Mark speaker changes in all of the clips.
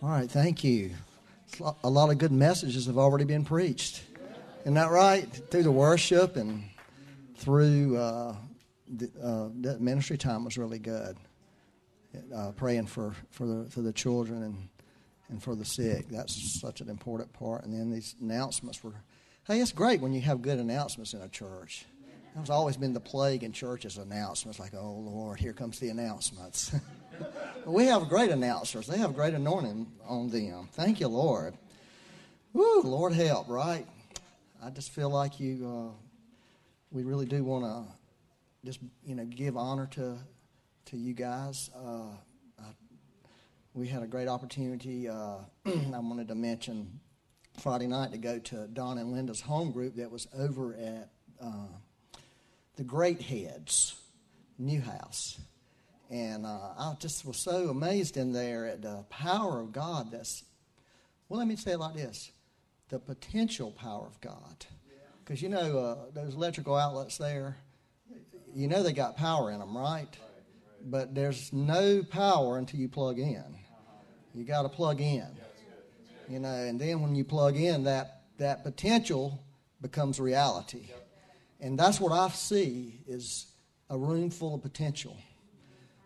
Speaker 1: All right, thank you. A lot of good messages have already been preached. Isn't that right? Through the worship and through uh, the, uh, ministry time was really good. Uh, praying for, for, the, for the children and, and for the sick. That's such an important part. And then these announcements were, hey, it's great when you have good announcements in a church. That's always been the plague in churches announcements, like, oh, Lord, here comes the announcements. we have great announcers. They have great anointing on them. Thank you, Lord. Woo, Lord help, right? I just feel like you, uh, we really do want to just, you know, give honor to, to you guys. Uh, I, we had a great opportunity. Uh, I wanted to mention Friday night to go to Don and Linda's home group that was over at uh, the Great Heads New House. And uh, I just was so amazed in there at the power of God. That's, well, let me say it like this the potential power of God. Because you know, uh, those electrical outlets there, you know they got power in them, right? But there's no power until you plug in. You got to plug in. You know, and then when you plug in, that, that potential becomes reality. And that's what I see is a room full of potential.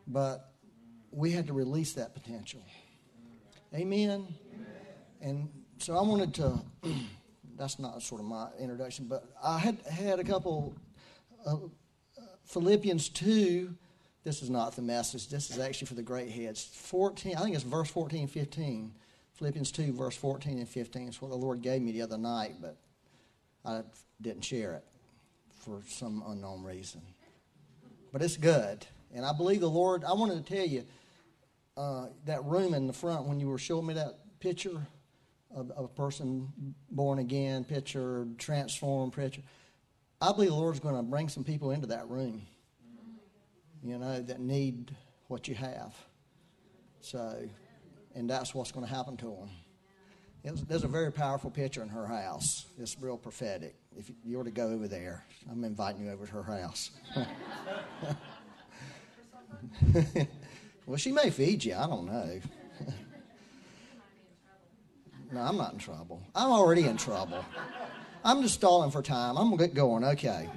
Speaker 1: But we had to release that potential. Amen. Amen. And so I wanted to. that's not sort of my introduction, but I had had a couple. Uh, Philippians two. This is not the message. This is actually for the great heads. Fourteen. I think it's verse 14, 15. Philippians two, verse fourteen and fifteen. It's what the Lord gave me the other night, but I didn't share it for some unknown reason. But it's good. And I believe the Lord, I wanted to tell you uh, that room in the front when you were showing me that picture of, of a person born again, picture, transformed picture. I believe the Lord's going to bring some people into that room, you know, that need what you have. So, and that's what's going to happen to them. Was, there's a very powerful picture in her house. It's real prophetic. If you, you were to go over there, I'm inviting you over to her house. well, she may feed you. I don't know. no, I'm not in trouble. I'm already in trouble. I'm just stalling for time. I'm going to get going. Okay.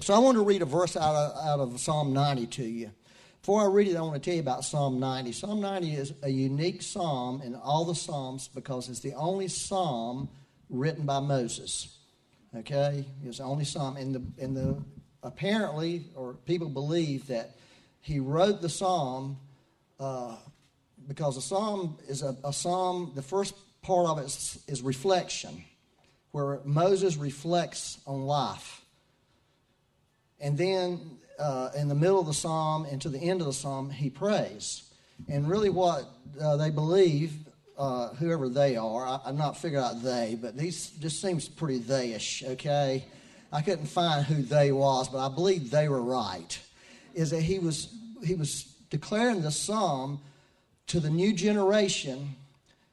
Speaker 1: So I want to read a verse out of, out of Psalm 90 to you. Before I read it, I want to tell you about Psalm 90. Psalm 90 is a unique psalm in all the psalms because it's the only psalm written by Moses. Okay, it's the only psalm. In the in the apparently, or people believe that he wrote the psalm uh, because the psalm is a, a, psalm. The first part of it is, is reflection, where Moses reflects on life, and then uh, in the middle of the psalm and to the end of the psalm, he prays. And really, what uh, they believe, uh, whoever they are, I, am not figuring out they, but these just seems pretty theyish. Okay, I couldn't find who they was, but I believe they were right is that he was he was declaring the psalm to the new generation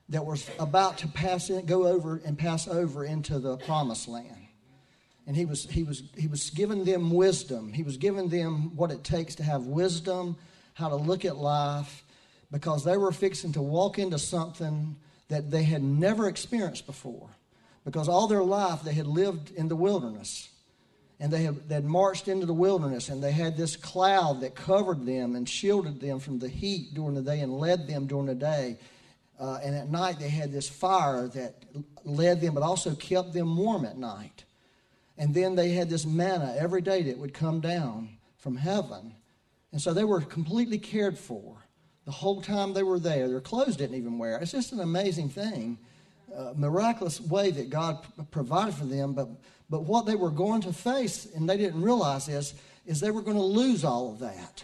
Speaker 1: that was about to pass in, go over and pass over into the promised land. And he was, he, was, he was giving them wisdom. He was giving them what it takes to have wisdom, how to look at life, because they were fixing to walk into something that they had never experienced before. Because all their life they had lived in the wilderness and they had, marched into the wilderness and they had this cloud that covered them and shielded them from the heat during the day and led them during the day. Uh, and at night they had this fire that led them but also kept them warm at night. And then they had this manna every day that would come down from heaven. And so they were completely cared for the whole time they were there. Their clothes didn't even wear. It's just an amazing thing, miraculous way that God provided for them. But but what they were going to face, and they didn't realize this, is they were going to lose all of that.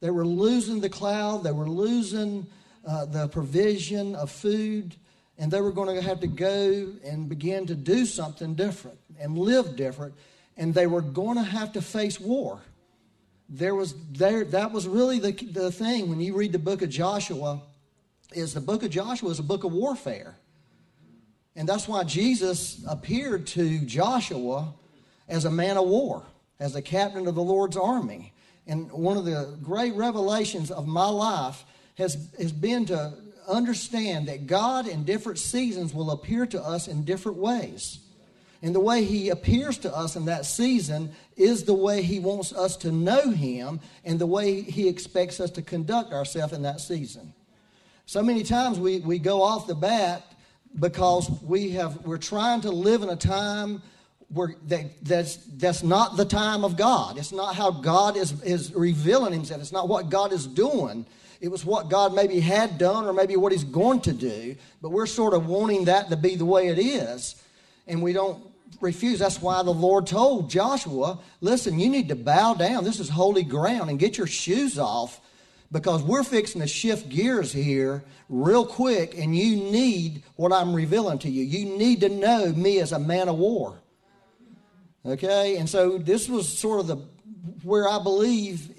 Speaker 1: They were losing the cloud, they were losing uh, the provision of food, and they were going to have to go and begin to do something different and live different, and they were going to have to face war. There was there that was really the, the thing when you read the book of Joshua, is the book of Joshua is a book of warfare. And that's why Jesus appeared to Joshua as a man of war, as a captain of the Lord's army. And one of the great revelations of my life has, has been to understand that God in different seasons will appear to us in different ways. And the way he appears to us in that season is the way he wants us to know him and the way he expects us to conduct ourselves in that season. So many times we, we go off the bat because we have we're trying to live in a time where that, that's that's not the time of God. It's not how God is, is revealing himself. It's not what God is doing. It was what God maybe had done or maybe what he's going to do, but we're sort of wanting that to be the way it is. And we don't refuse. That's why the Lord told Joshua, listen, you need to bow down. This is holy ground and get your shoes off because we're fixing to shift gears here real quick and you need what I'm revealing to you. You need to know me as a man of war. Okay? And so this was sort of the where I believe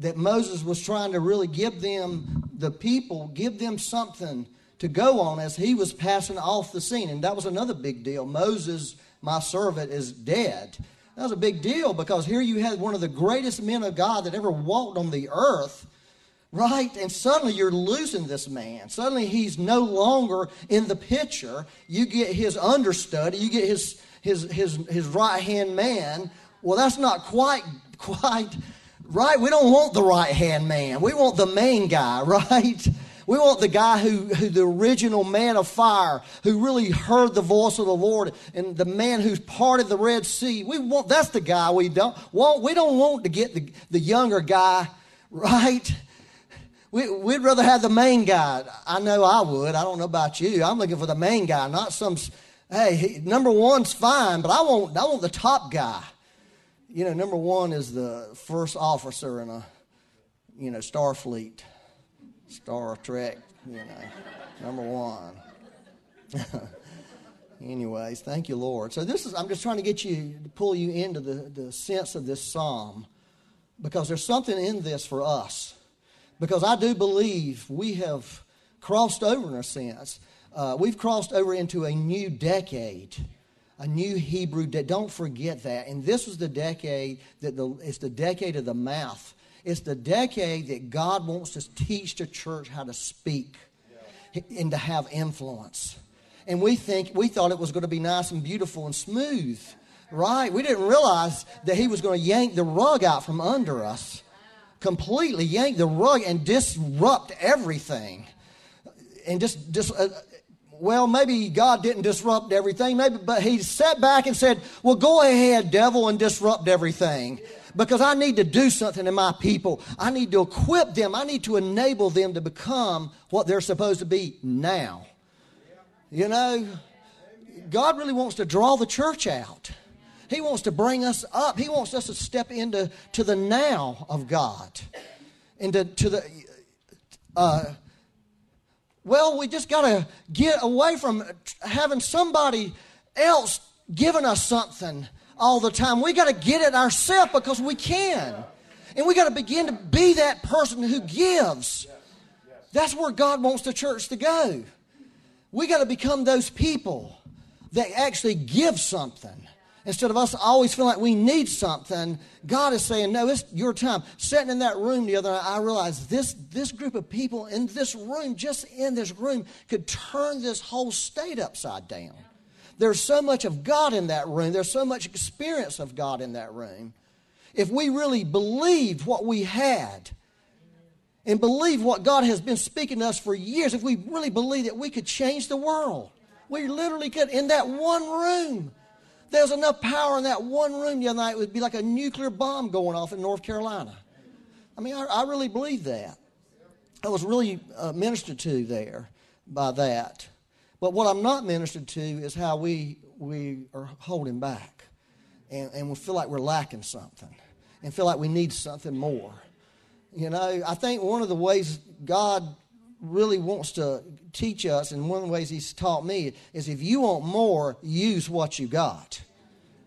Speaker 1: that Moses was trying to really give them the people, give them something to go on as he was passing off the scene. And that was another big deal. Moses my servant is dead. That was a big deal because here you had one of the greatest men of God that ever walked on the earth, right? And suddenly you're losing this man. Suddenly he's no longer in the picture. You get his understudy, you get his his his his right hand man. Well, that's not quite quite right. We don't want the right hand man. We want the main guy, right? We want the guy who, who, the original man of fire, who really heard the voice of the Lord, and the man who's parted the Red Sea. We want that's the guy we don't want. We don't want to get the, the younger guy, right? We, would rather have the main guy. I know I would. I don't know about you. I'm looking for the main guy, not some. Hey, he, number one's fine, but I want I want the top guy. You know, number one is the first officer in a you know Starfleet. Star Trek, you know, number one. Anyways, thank you, Lord. So this is I'm just trying to get you to pull you into the, the sense of this psalm because there's something in this for us. Because I do believe we have crossed over in a sense. Uh, we've crossed over into a new decade a new Hebrew day. Don't forget that. And this was the decade that the it's the decade of the mouth. It's the decade that God wants to teach the church how to speak and to have influence. And we think we thought it was going to be nice and beautiful and smooth, right? We didn't realize that He was going to yank the rug out from under us, completely yank the rug and disrupt everything, and just just. Uh, well, maybe God didn't disrupt everything, maybe, but He sat back and said, "Well, go ahead, devil, and disrupt everything." because I need to do something in my people. I need to equip them. I need to enable them to become what they're supposed to be now. You know, God really wants to draw the church out. He wants to bring us up. He wants us to step into to the now of God. Into to the uh, well, we just got to get away from having somebody else giving us something all the time. We got to get it ourselves because we can. And we got to begin to be that person who gives. That's where God wants the church to go. We got to become those people that actually give something. Instead of us always feeling like we need something, God is saying, No, it's your time. Sitting in that room the other night, I realized this, this group of people in this room, just in this room, could turn this whole state upside down. There's so much of God in that room. There's so much experience of God in that room. If we really believed what we had and believe what God has been speaking to us for years, if we really believe that we could change the world, we literally could in that one room. There's enough power in that one room the other night. It would be like a nuclear bomb going off in North Carolina. I mean, I, I really believe that. I was really uh, ministered to there by that. But what I'm not ministered to is how we, we are holding back and, and we feel like we're lacking something and feel like we need something more. You know, I think one of the ways God really wants to teach us, and one of the ways He's taught me, is if you want more, use what you got.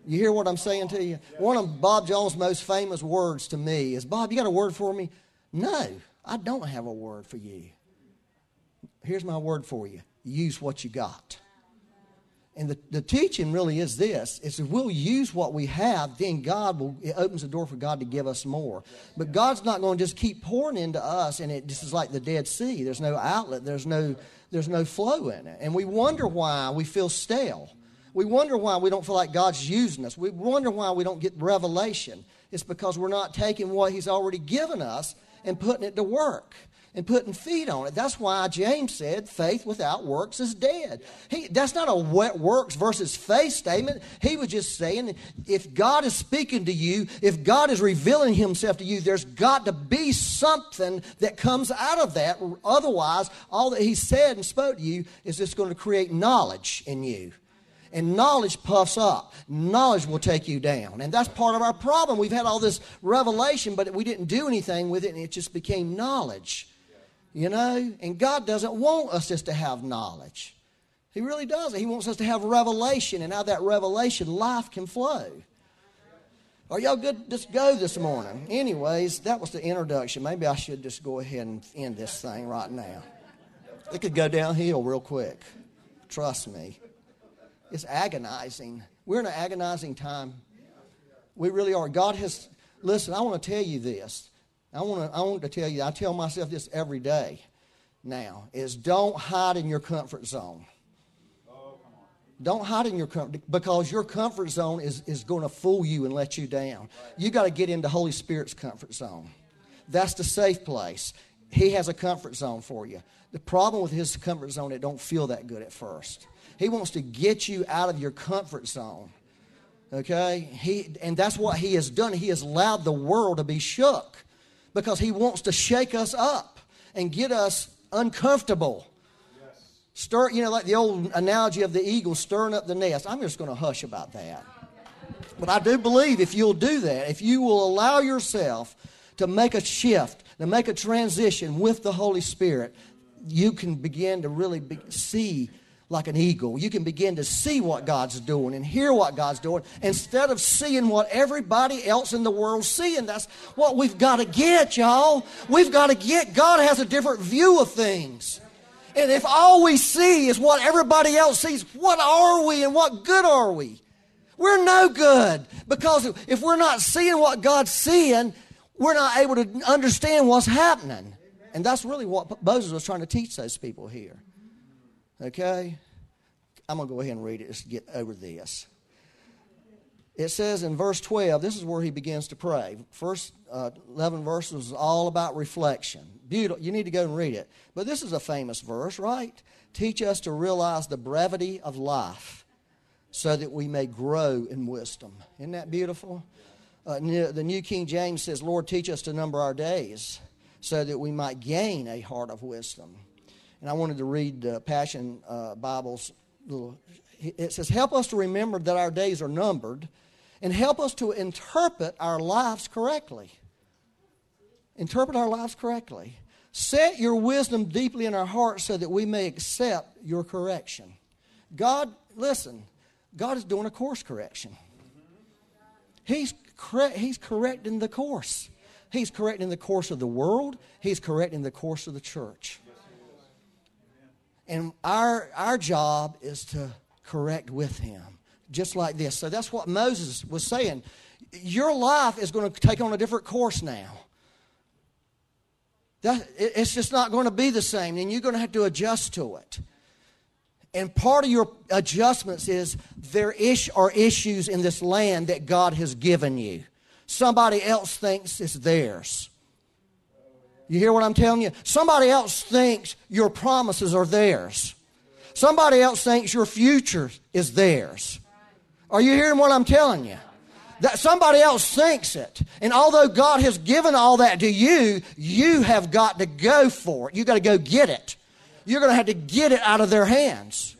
Speaker 1: You hear what I'm saying to you? One of Bob Jones' most famous words to me is Bob, you got a word for me? No, I don't have a word for you. Here's my word for you use what you got. And the, the teaching really is this: is if we'll use what we have, then God will it opens the door for God to give us more. But God's not going to just keep pouring into us, and it just is like the Dead Sea. There's no outlet. There's no there's no flow in it, and we wonder why we feel stale. We wonder why we don't feel like God's using us. We wonder why we don't get revelation. It's because we're not taking what He's already given us and putting it to work and putting feet on it. That's why James said faith without works is dead. He, that's not a works versus faith statement. He was just saying if God is speaking to you, if God is revealing himself to you, there's got to be something that comes out of that. Otherwise, all that he said and spoke to you is just going to create knowledge in you. And knowledge puffs up. Knowledge will take you down. And that's part of our problem. We've had all this revelation, but we didn't do anything with it, and it just became knowledge. You know? And God doesn't want us just to have knowledge. He really doesn't. He wants us to have revelation, and out of that revelation, life can flow. Are y'all good? Just go this morning. Anyways, that was the introduction. Maybe I should just go ahead and end this thing right now. It could go downhill real quick. Trust me. It's agonizing. We're in an agonizing time. We really are. God has, listen, I want to tell you this. I want to, I want to tell you, I tell myself this every day now, is don't hide in your comfort zone. Don't hide in your comfort because your comfort zone is, is going to fool you and let you down. You got to get into Holy Spirit's comfort zone. That's the safe place. He has a comfort zone for you. The problem with his comfort zone, it don't feel that good at first. He wants to get you out of your comfort zone. Okay? He, and that's what he has done. He has allowed the world to be shook because He wants to shake us up and get us uncomfortable. Stir, you know, like the old analogy of the eagle stirring up the nest. I'm just going to hush about that. But I do believe if you'll do that, if you will allow yourself to make a shift, to make a transition with the Holy Spirit, you can begin to really be, see like an eagle. You can begin to see what God's doing and hear what God's doing instead of seeing what everybody else in the world's seeing. That's what we've got to get, y'all. We've got to get. God has a different view of things. And if all we see is what everybody else sees, what are we and what good are we? We're no good because if we're not seeing what God's seeing, we're not able to understand what's happening. And that's really what Moses was trying to teach those people here. Okay? I'm going to go ahead and read it just to get over this. It says in verse 12, this is where he begins to pray. First uh, 11 verses is all about reflection. Beautiful. You need to go and read it. But this is a famous verse, right? Teach us to realize the brevity of life so that we may grow in wisdom. Isn't that beautiful? Uh, the New King James says, Lord, teach us to number our days so that we might gain a heart of wisdom and I wanted to read the Passion uh, Bible's little. It says, "Help us to remember that our days are numbered, and help us to interpret our lives correctly. Interpret our lives correctly. Set your wisdom deeply in our hearts, so that we may accept your correction." God, listen, God is doing a course correction. He's, correct, he's correcting the course. He's correcting the course of the world. He's correcting the course of the church. And our, our job is to correct with him, just like this. So that's what Moses was saying. Your life is going to take on a different course now. That, it's just not going to be the same, and you're going to have to adjust to it. And part of your adjustments is there is, are issues in this land that God has given you. Somebody else thinks it's theirs. You hear what I'm telling you? Somebody else thinks your promises are theirs. Somebody else thinks your future is theirs. Are you hearing what I'm telling you? That somebody else thinks it. And although God has given all that to you, you have got to go for it. You got to go get it. You're going to have to get it out of their hands.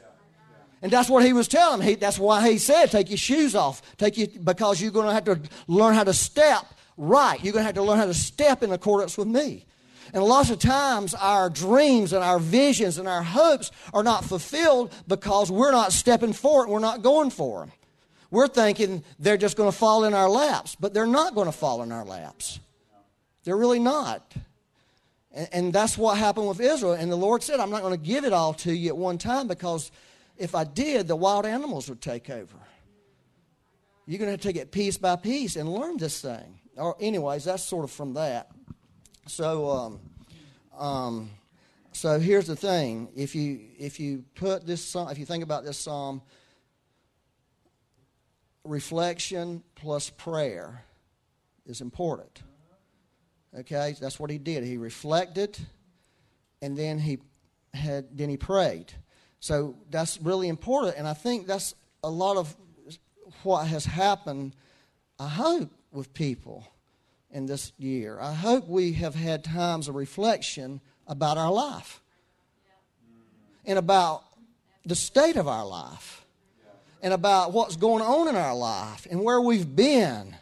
Speaker 1: And that's what he was telling me. That's why he said, take your shoes off. Take you because you're going to have to learn how to step right. You're going to have to learn how to step in accordance with me. And lots of times our dreams and our visions and our hopes are not fulfilled because we're not stepping for it, we're not going for them. We're thinking they're just going to fall in our laps, but they're not going to fall in our laps. They're really not. And, and that's what happened with Israel. And the Lord said, I'm not going to give it all to you at one time because if I did, the wild animals would take over. You're going to have to take it piece by piece and learn this thing. Or, anyways, that's sort of from that. So, um, um, so here's the thing: if you if you put this psalm, if you think about this psalm, reflection plus prayer is important. Okay, that's what he did. He reflected, and then he had then he prayed. So that's really important, and I think that's a lot of what has happened. I hope with people in this year. I hope we have had times of reflection about our life and about the state of our life and about what's going on in our life and where we've been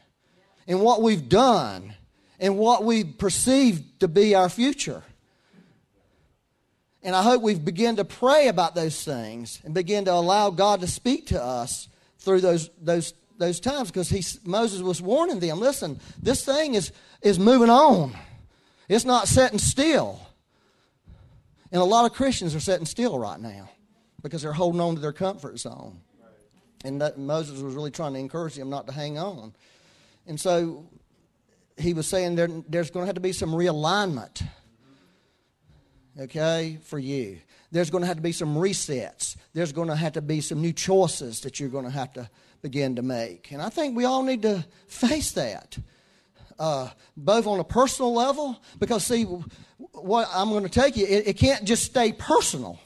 Speaker 1: and what we've done and what we perceive to be our future. And I hope we've begun to pray about those things and begin to allow God to speak to us through those, those, those times because Moses was warning them listen, this thing is, is moving on, it's not sitting still. And a lot of Christians are sitting still right now because they're holding on to their comfort zone. And that, Moses was really trying to encourage them not to hang on. And so he was saying there, there's going to have to be some realignment, okay, for you. There's going to have to be some resets. There's going to have to be some new choices that you're going to have to begin to make. And I think we all need to face that, uh, both on a personal level, because, see, what I'm going to take you, it, it can't just stay personal.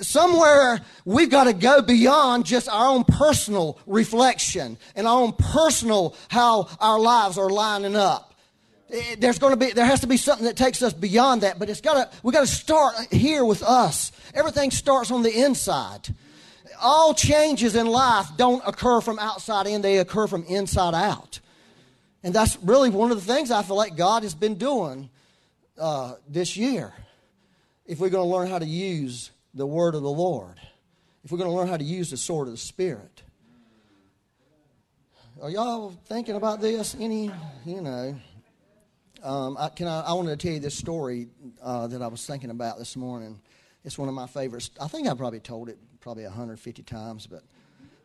Speaker 1: Somewhere we've got to go beyond just our own personal reflection and our own personal how our lives are lining up. Eh, there's going to be there has to be something that takes us beyond that but it's got to we got to start here with us. Everything starts on the inside all changes in life don't occur from outside in they occur from inside out and that's really one of the things i feel like god has been doing uh, this year if we're going to learn how to use the word of the Lord, if we're going to learn how to use the sword of the Spirit. Are y'all thinking about this? Any, you know, um, I, can I, I wanted to tell you this story uh, that I was thinking about this morning. It's one of my favorites. I think I probably told it probably 150 times, but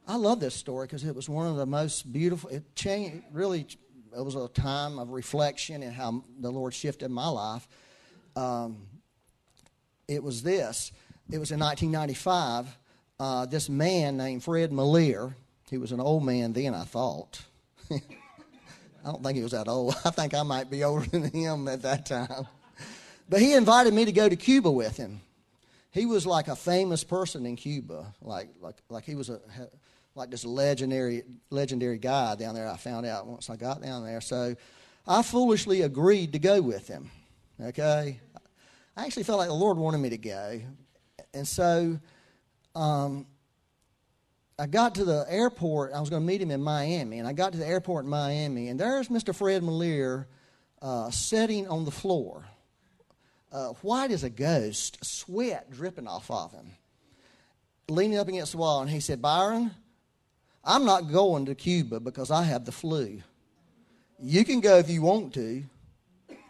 Speaker 1: I love this story because it was one of the most beautiful. It changed really. It was a time of reflection and how the Lord shifted my life. Um, it was this it was in 1995. Uh, this man named Fred Malier, he was an old man then, I thought. I don't think he was that old. I think I might be older than him at that time. But he invited me to go to Cuba with him. He was like a famous person in Cuba, like like like he was a like this legendary legendary guy down there. I found out once I got down there. So I foolishly agreed to go with him. Okay, I actually felt like the Lord wanted me to go and so um, I got to the airport. I was going to meet him in Miami. And I got to the airport in Miami, and there's Mr. Fred Malier uh, sitting on the floor, uh, white as a ghost, sweat dripping off of him, leaning up against the wall. And he said, Byron, I'm not going to Cuba because I have the flu. You can go if you want to,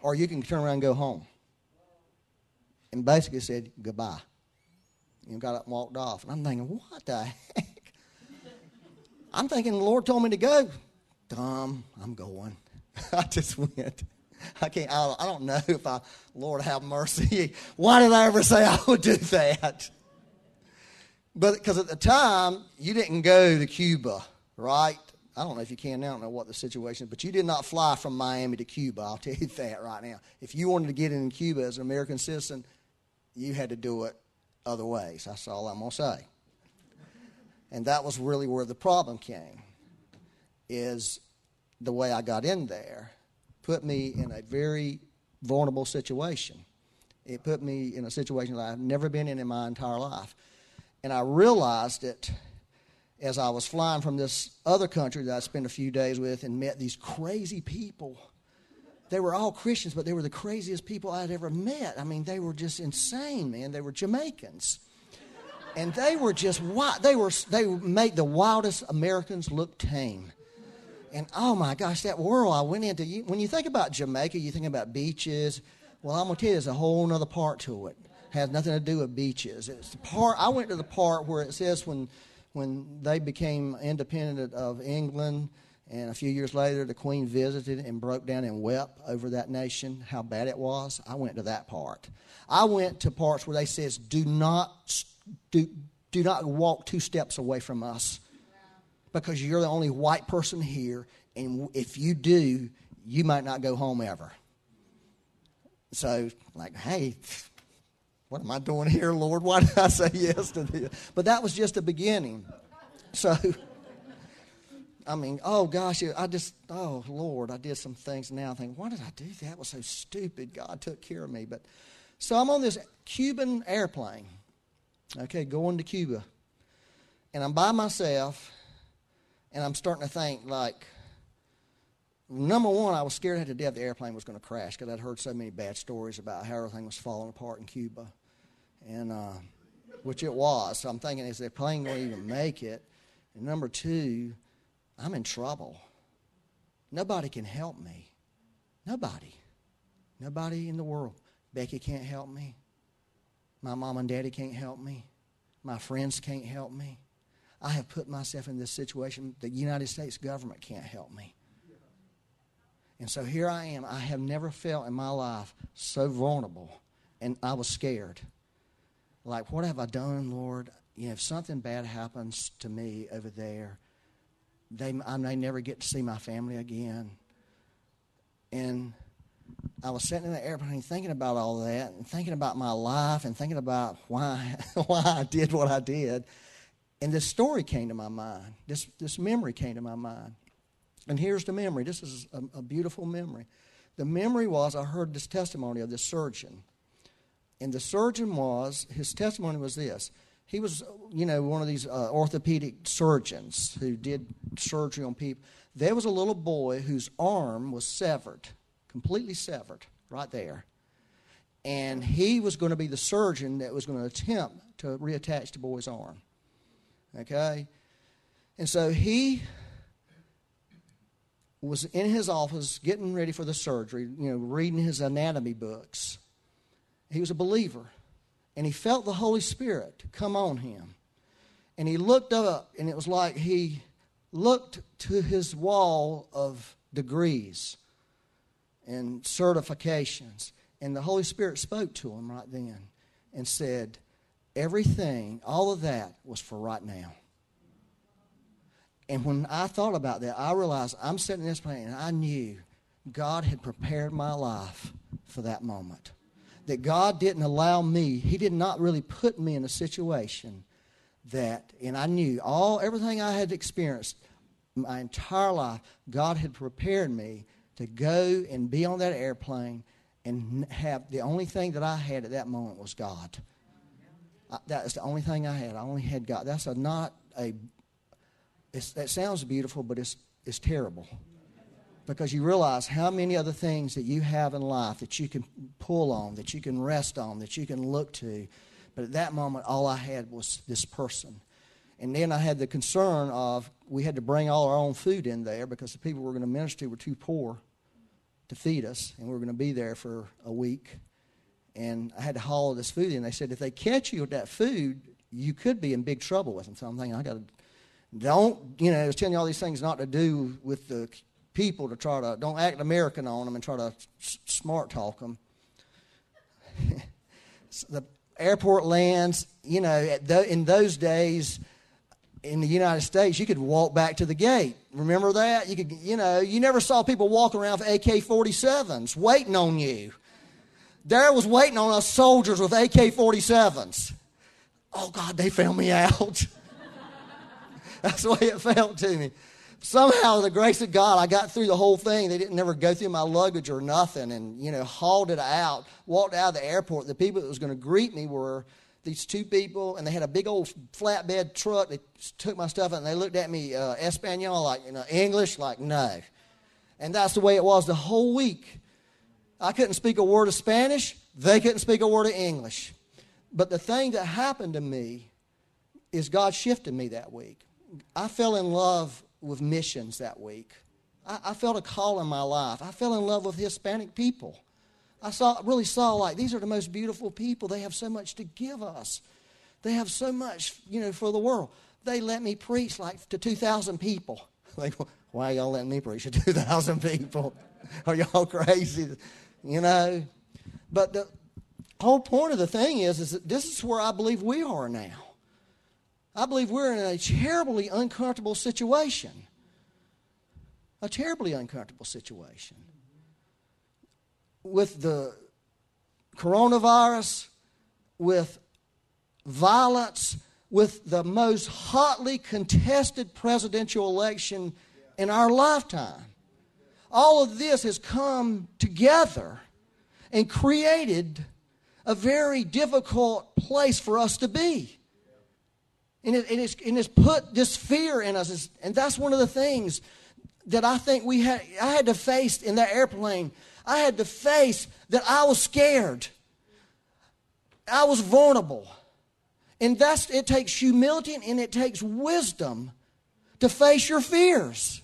Speaker 1: or you can turn around and go home. And basically said, goodbye and got up and walked off. And I'm thinking, what the heck? I'm thinking the Lord told me to go. Dumb, I'm going. I just went. I can't, I, don't know if I, Lord have mercy. Why did I ever say I would do that? But because at the time, you didn't go to Cuba, right? I don't know if you can now, I don't know what the situation is, but you did not fly from Miami to Cuba. I'll tell you that right now. If you wanted to get in Cuba as an American citizen, you had to do it other ways. That's all I'm going to say. And that was really where the problem came, is the way I got in there put me in a very vulnerable situation. It put me in a situation that I've never been in in my entire life. And I realized it as I was flying from this other country that I spent a few days with and met these crazy people they were all Christians, but they were the craziest people I'd ever met. I mean, they were just insane, man. They were Jamaicans. And they were just wild. They were they made the wildest Americans look tame. And oh my gosh, that world I went into. When you think about Jamaica, you think about beaches. Well, I'm gonna tell you, there's a whole other part to it. Has nothing to do with beaches. It's the part. I went to the part where it says when when they became independent of England, and a few years later the Queen visited and broke down and wept over that nation, how bad it was. I went to that part. I went to parts where they says, "Do not do do not walk two steps away from us." Because you're the only white person here, and if you do, you might not go home ever. So, like, hey, what am I doing here, Lord? Why did I say yes to this? But that was just the beginning. So, I mean, oh gosh, I just, oh Lord, I did some things now. I think, why did I do that? That was so stupid. God took care of me. But so I'm on this Cuban airplane, okay, going to Cuba. And I'm by myself, and I'm starting to think, like, number one, I was scared to death the airplane was going to crash because I'd heard so many bad stories about how everything was falling apart in Cuba, and uh, which it was. So I'm thinking, is the plane going to even make it? And number two, I'm in trouble. Nobody can help me. Nobody. Nobody in the world. Becky can't help me. My mom and daddy can't help me. My friends can't help me. I have put myself in this situation. The United States government can't help me. And so here I am. I have never felt in my life so vulnerable, and I was scared. Like, what have I done, Lord? You know, if something bad happens to me over there, they, I may never get to see my family again. And I was sitting in the airplane thinking about all that and thinking about my life and thinking about why, why I did what I did. And this story came to my mind. This, this memory came to my mind. And here's the memory. This is a, a beautiful memory. The memory was I heard this testimony of this surgeon. And the surgeon was, his testimony was this. He was, you know, one of these uh, orthopedic surgeons who did surgery on people. There was a little boy whose arm was severed, completely severed, right there. And he was going to be the surgeon that was going to attempt to reattach the boy's arm. Okay? And so he was in his office getting ready for the surgery, you know, reading his anatomy books. He was a believer. And he felt the Holy Spirit come on him. And he looked up, and it was like he looked to his wall of degrees and certifications. And the Holy Spirit spoke to him right then and said, Everything, all of that was for right now. And when I thought about that, I realized I'm sitting in this plane and I knew God had prepared my life for that moment. That God didn't allow me, He did not really put me in a situation that, and I knew all everything I had experienced my entire life, God had prepared me to go and be on that airplane and have the only thing that I had at that moment was God. That is the only thing I had. I only had God. That's a, not a that sounds beautiful, but it's, it's terrible. Because you realize how many other things that you have in life that you can pull on, that you can rest on, that you can look to. But at that moment, all I had was this person. And then I had the concern of we had to bring all our own food in there because the people we were going to minister to were too poor to feed us, and we were going to be there for a week. And I had to haul this food in. They said if they catch you with that food, you could be in big trouble with them. So I'm thinking I got to don't, you know, I was telling you all these things not to do with the people to try to, don't act American on them and try to smart talk them. the airport lands, you know, the, in those days in the United States, you could walk back to the gate. Remember that? You could, you know, you never saw people walking around with AK 47s waiting on you. There was waiting on us soldiers with AK 47s. Oh, God, they found me out. That's the way it felt to me. Somehow, the grace of God, I got through the whole thing. They didn't never go through my luggage or nothing, and you know, hauled it out. Walked out of the airport. The people that was going to greet me were these two people, and they had a big old flatbed truck. They took my stuff, and they looked at me, uh, Espanol, like you know, English, like no. And that's the way it was the whole week. I couldn't speak a word of Spanish. They couldn't speak a word of English. But the thing that happened to me is God shifted me that week. I fell in love with missions that week. I, I, felt a call in my life. I fell in love with Hispanic people. I saw, really saw like these are the most beautiful people. They have so much to give us. They have so much, you know, for the world. They let me preach like to 2,000 people. Like, why are y'all letting me preach to 2,000 people? Are y'all crazy? You know? But the whole point of the thing is, is that this is where I believe we are now. I believe we're in a terribly uncomfortable situation. A terribly uncomfortable situation. With the coronavirus, with violence, with the most hotly contested presidential election in our lifetime. All of this has come together and created a very difficult place for us to be. And, it, and it's put this fear in us. And that's one of the things that I think we had, I had to face in that airplane. I had to face that I was scared. I was vulnerable. And that's, it takes humility and it takes wisdom to face your fears.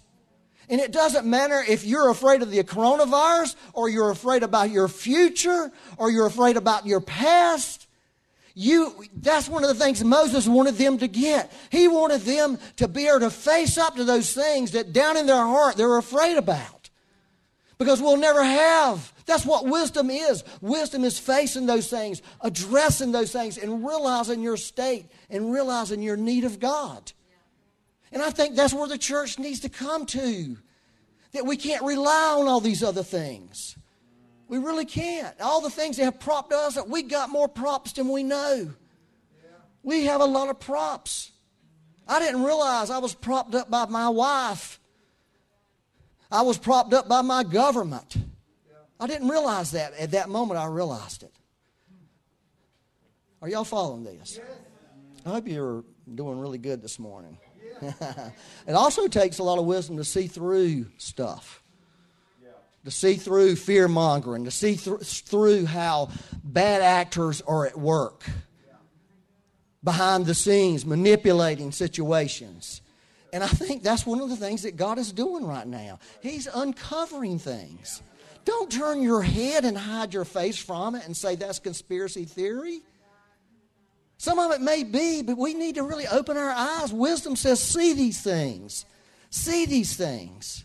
Speaker 1: And it doesn't matter if you're afraid of the coronavirus or you're afraid about your future or you're afraid about your past. You, that's one of the things Moses wanted them to get. He wanted them to be able to face up to those things that down in their heart they're afraid about. Because we'll never have. That's what wisdom is. Wisdom is facing those things, addressing those things, and realizing your state and realizing your need of God. And I think that's where the church needs to come to. That we can't rely on all these other things. We really can't. All the things that have propped us up, we got more props than we know. We have a lot of props. I didn't realize I was propped up by my wife. I was propped up by my government. I didn't realize that. At that moment, I realized it. Are y'all following this? I hope you're doing really good this morning. it also takes a lot of wisdom to see through stuff to see through fear mongering, to see th- through how bad actors are at work behind the scenes, manipulating situations. And I think that's one of the things that God is doing right now. He's uncovering things. Don't turn your head and hide your face from it and say that's conspiracy theory. Some of it may be, but we need to really open our eyes. Wisdom says, see these things. See these things.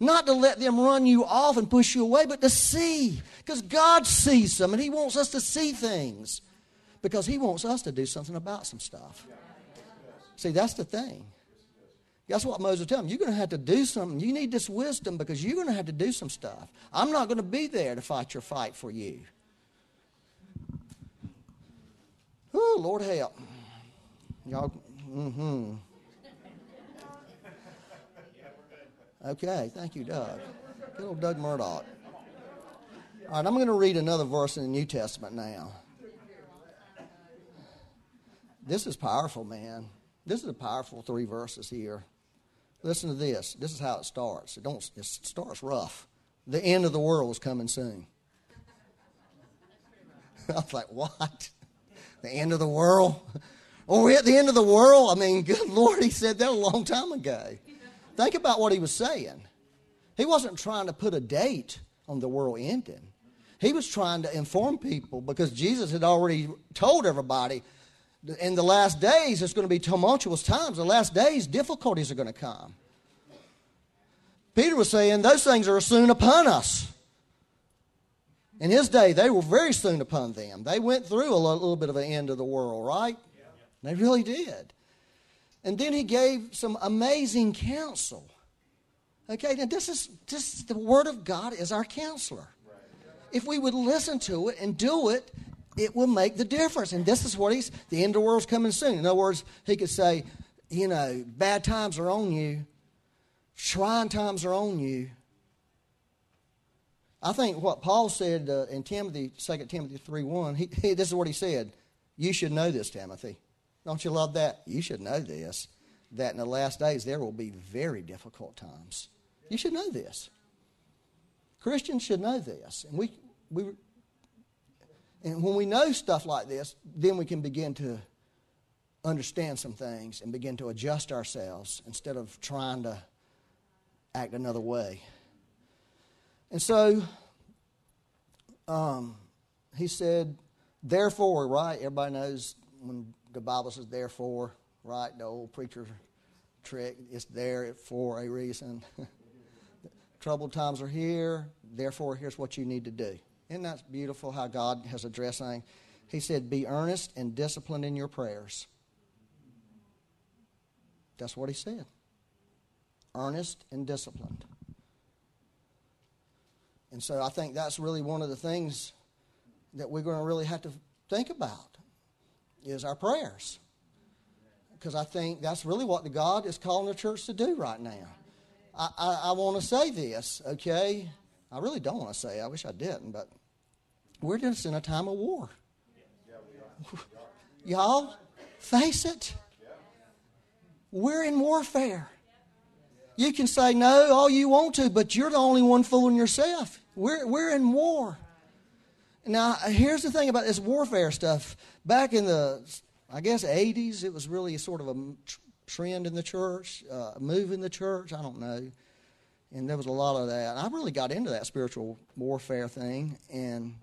Speaker 1: Not to let them run you off and push you away, but to see. Because God sees them and He wants us to see things. Because He wants us to do something about some stuff. See, that's the thing. That's what Moses told him. You're going to have to do something. You need this wisdom because you're going to have to do some stuff. I'm not going to be there to fight your fight for you. Oh, Lord help. Y'all, mm-hmm. Okay, thank you, Doug. Good old Doug Murdoch. All right, I'm going to read another verse in the New Testament now. This is powerful, man. This is a powerful three verses here. Listen to this. This is how it starts. It don't. It starts rough. The end of the world is coming soon. I was like, what? The end of the world? Oh, we're at the end of the world? I mean, good Lord, he said that a long time ago. Think about what he was saying. He wasn't trying to put a date on the world ending. He was trying to inform people because Jesus had already told everybody in the last days it's going to be tumultuous times. The last days, difficulties are going to come. Peter was saying those things are soon upon us. In his day, they were very soon upon them. They went through a little bit of an end of the world, right? They really did. And then he gave some amazing counsel. Okay, now this is this is the word of God is our counselor. If we would listen to it and do it, it will make the difference. And this is what he's the end of the world's coming soon. In other words, he could say, you know, bad times are on you, trying times are on you. I think what Paul said uh, in Timothy, 2 Timothy 3 1, he, he, this is what he said. You should know this, Timothy. Don't you love that? You should know this, that in the last days there will be very difficult times. You should know this. Christians should know this. And we, we and when we know stuff like this, then we can begin to understand some things and begin to adjust ourselves instead of trying to act another way. And so, um, he said, therefore, right? Everybody knows when the Bible says therefore, right? The old preacher trick. It's there for a reason. Troubled times are here, therefore, here's what you need to do. Isn't that beautiful how God has addressed things? He said, Be earnest and disciplined in your prayers. That's what he said. Earnest and disciplined. And so I think that's really one of the things that we're going to really have to think about is our prayers. Because I think that's really what the God is calling the church to do right now. I, I, I want to say this, okay? I really don't want to say. I wish I didn't, but we're just in a time of war. Y'all, face it. We're in warfare. You can say no all you want to, but you're the only one fooling yourself. We're, we're in war. Now, here's the thing about this warfare stuff. Back in the, I guess, 80s, it was really sort of a trend in the church, uh, move in the church. I don't know. And there was a lot of that. I really got into that spiritual warfare thing. And,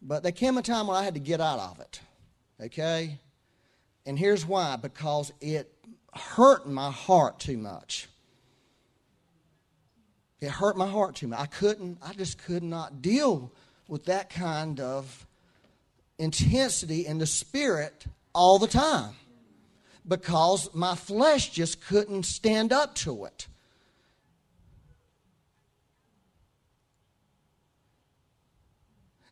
Speaker 1: but there came a time when I had to get out of it. Okay? And here's why because it hurt my heart too much. It hurt my heart too much. I couldn't, I just could not deal with that kind of intensity in the spirit all the time because my flesh just couldn't stand up to it.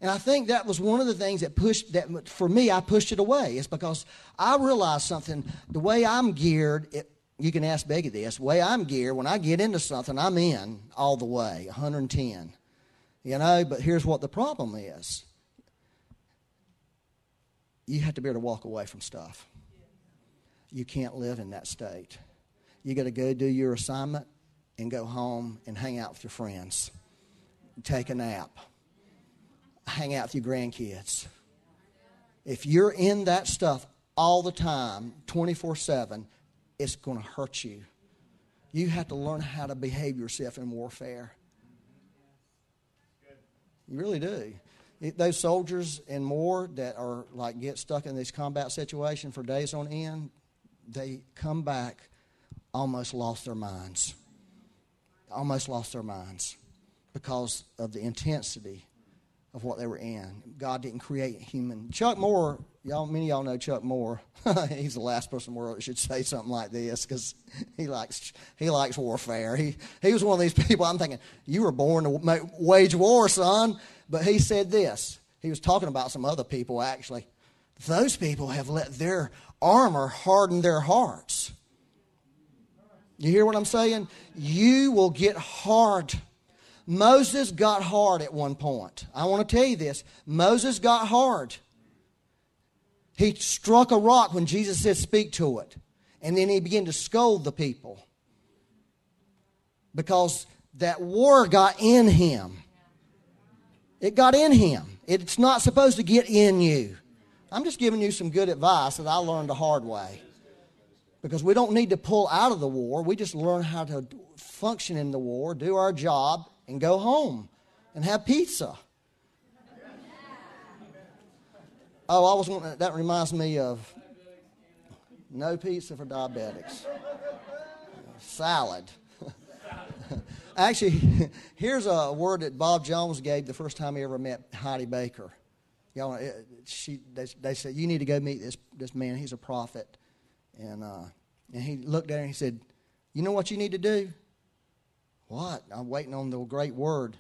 Speaker 1: And I think that was one of the things that pushed that for me. I pushed it away. It's because I realized something. The way I'm geared, it, you can ask Becky this. The way I'm geared, when I get into something, I'm in all the way, 110. You know, but here's what the problem is. You have to be able to walk away from stuff. You can't live in that state. You got to go do your assignment and go home and hang out with your friends. Take a nap hang out with your grandkids. If you're in that stuff all the time, 24 7, it's going to hurt you. You have to learn how to behave yourself in warfare. You really do. It, those soldiers and more that are like get stuck in this combat situation for days on end, they come back almost lost their minds. Almost lost their minds because of the intensity of what they were in. God didn't create human. Chuck Moore, y'all, many of y'all know Chuck Moore. He's the last person in the world that should say something like this because he likes he likes warfare. He he was one of these people. I'm thinking you were born to wage war, son. But he said this. He was talking about some other people actually. Those people have let their armor harden their hearts. You hear what I'm saying? You will get hard Moses got hard at one point. I want to tell you this Moses got hard. He struck a rock when Jesus said, Speak to it. And then he began to scold the people because that war got in him. It got in him. It's not supposed to get in you. I'm just giving you some good advice that I learned the hard way. Because we don't need to pull out of the war. We just learn how to function in the war, do our job, and go home and have pizza. Oh, I was wanting, that reminds me of no pizza for diabetics. Salad. Actually, here's a word that Bob Jones gave the first time he ever met Heidi Baker. Y'all, she, they, they said, You need to go meet this, this man. He's a prophet. And, uh, and he looked at her and he said, You know what you need to do? What? I'm waiting on the great word.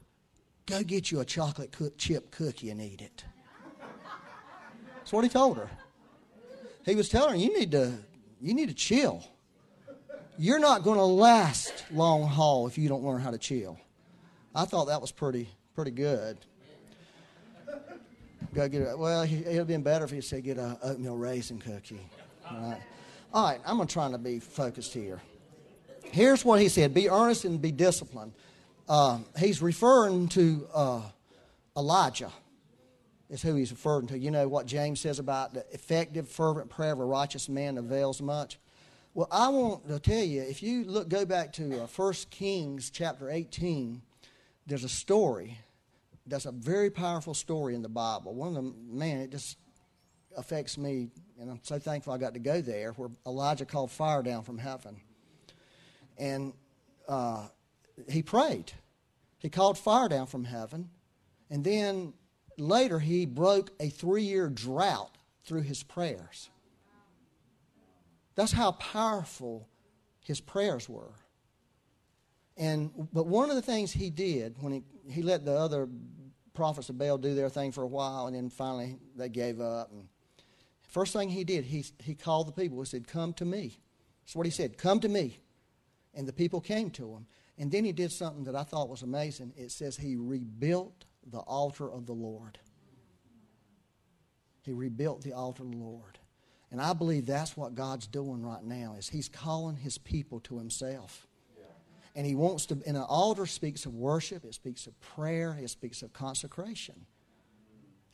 Speaker 1: Go get you a chocolate chip cookie and eat it. That's what he told her. He was telling her, you need to, you need to chill. You're not going to last long haul if you don't learn how to chill. I thought that was pretty, pretty good. Go get. Well, it would have been better if he said get a oatmeal raisin cookie. All right. All right. I'm trying to be focused here here's what he said be earnest and be disciplined. Uh, he's referring to uh, Elijah, is who he's referring to. You know what James says about the effective, fervent prayer of a righteous man avails much? Well, I want to tell you, if you look, go back to uh, 1 Kings chapter 18, there's a story that's a very powerful story in the Bible. One of the man, it just affects me, and I'm so thankful I got to go there, where Elijah called fire down from heaven, and uh, he prayed. He called fire down from heaven, and then later he broke a three-year drought through his prayers. That's how powerful his prayers were. And but one of the things he did when he, he let the other prophets of Baal do their thing for a while, and then finally they gave up. And first thing he did, he he called the people. He said, "Come to me." That's what he said. "Come to me," and the people came to him. And then he did something that I thought was amazing. It says he rebuilt the altar of the Lord. He rebuilt the altar of the Lord. And I believe that's what God's doing right now is he's calling his people to himself. And he wants to and an altar speaks of worship, it speaks of prayer, it speaks of consecration.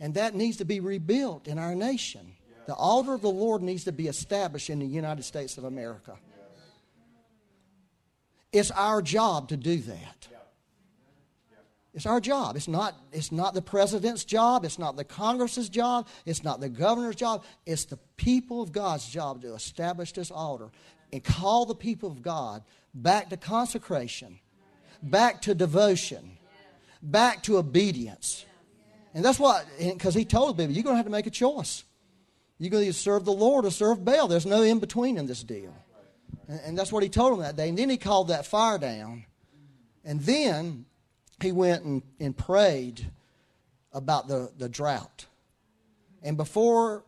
Speaker 1: And that needs to be rebuilt in our nation. The altar of the Lord needs to be established in the United States of America. It's our job to do that. It's our job. It's not, it's not the president's job. It's not the Congress's job. It's not the governor's job. It's the people of God's job to establish this altar and call the people of God back to consecration, back to devotion, back to obedience. And that's what, because he told people, you're going to have to make a choice. You're going to either serve the Lord or serve Baal. There's no in between in this deal. And, and that's what he told them that day. And then he called that fire down. And then he went and, and prayed about the, the drought. And before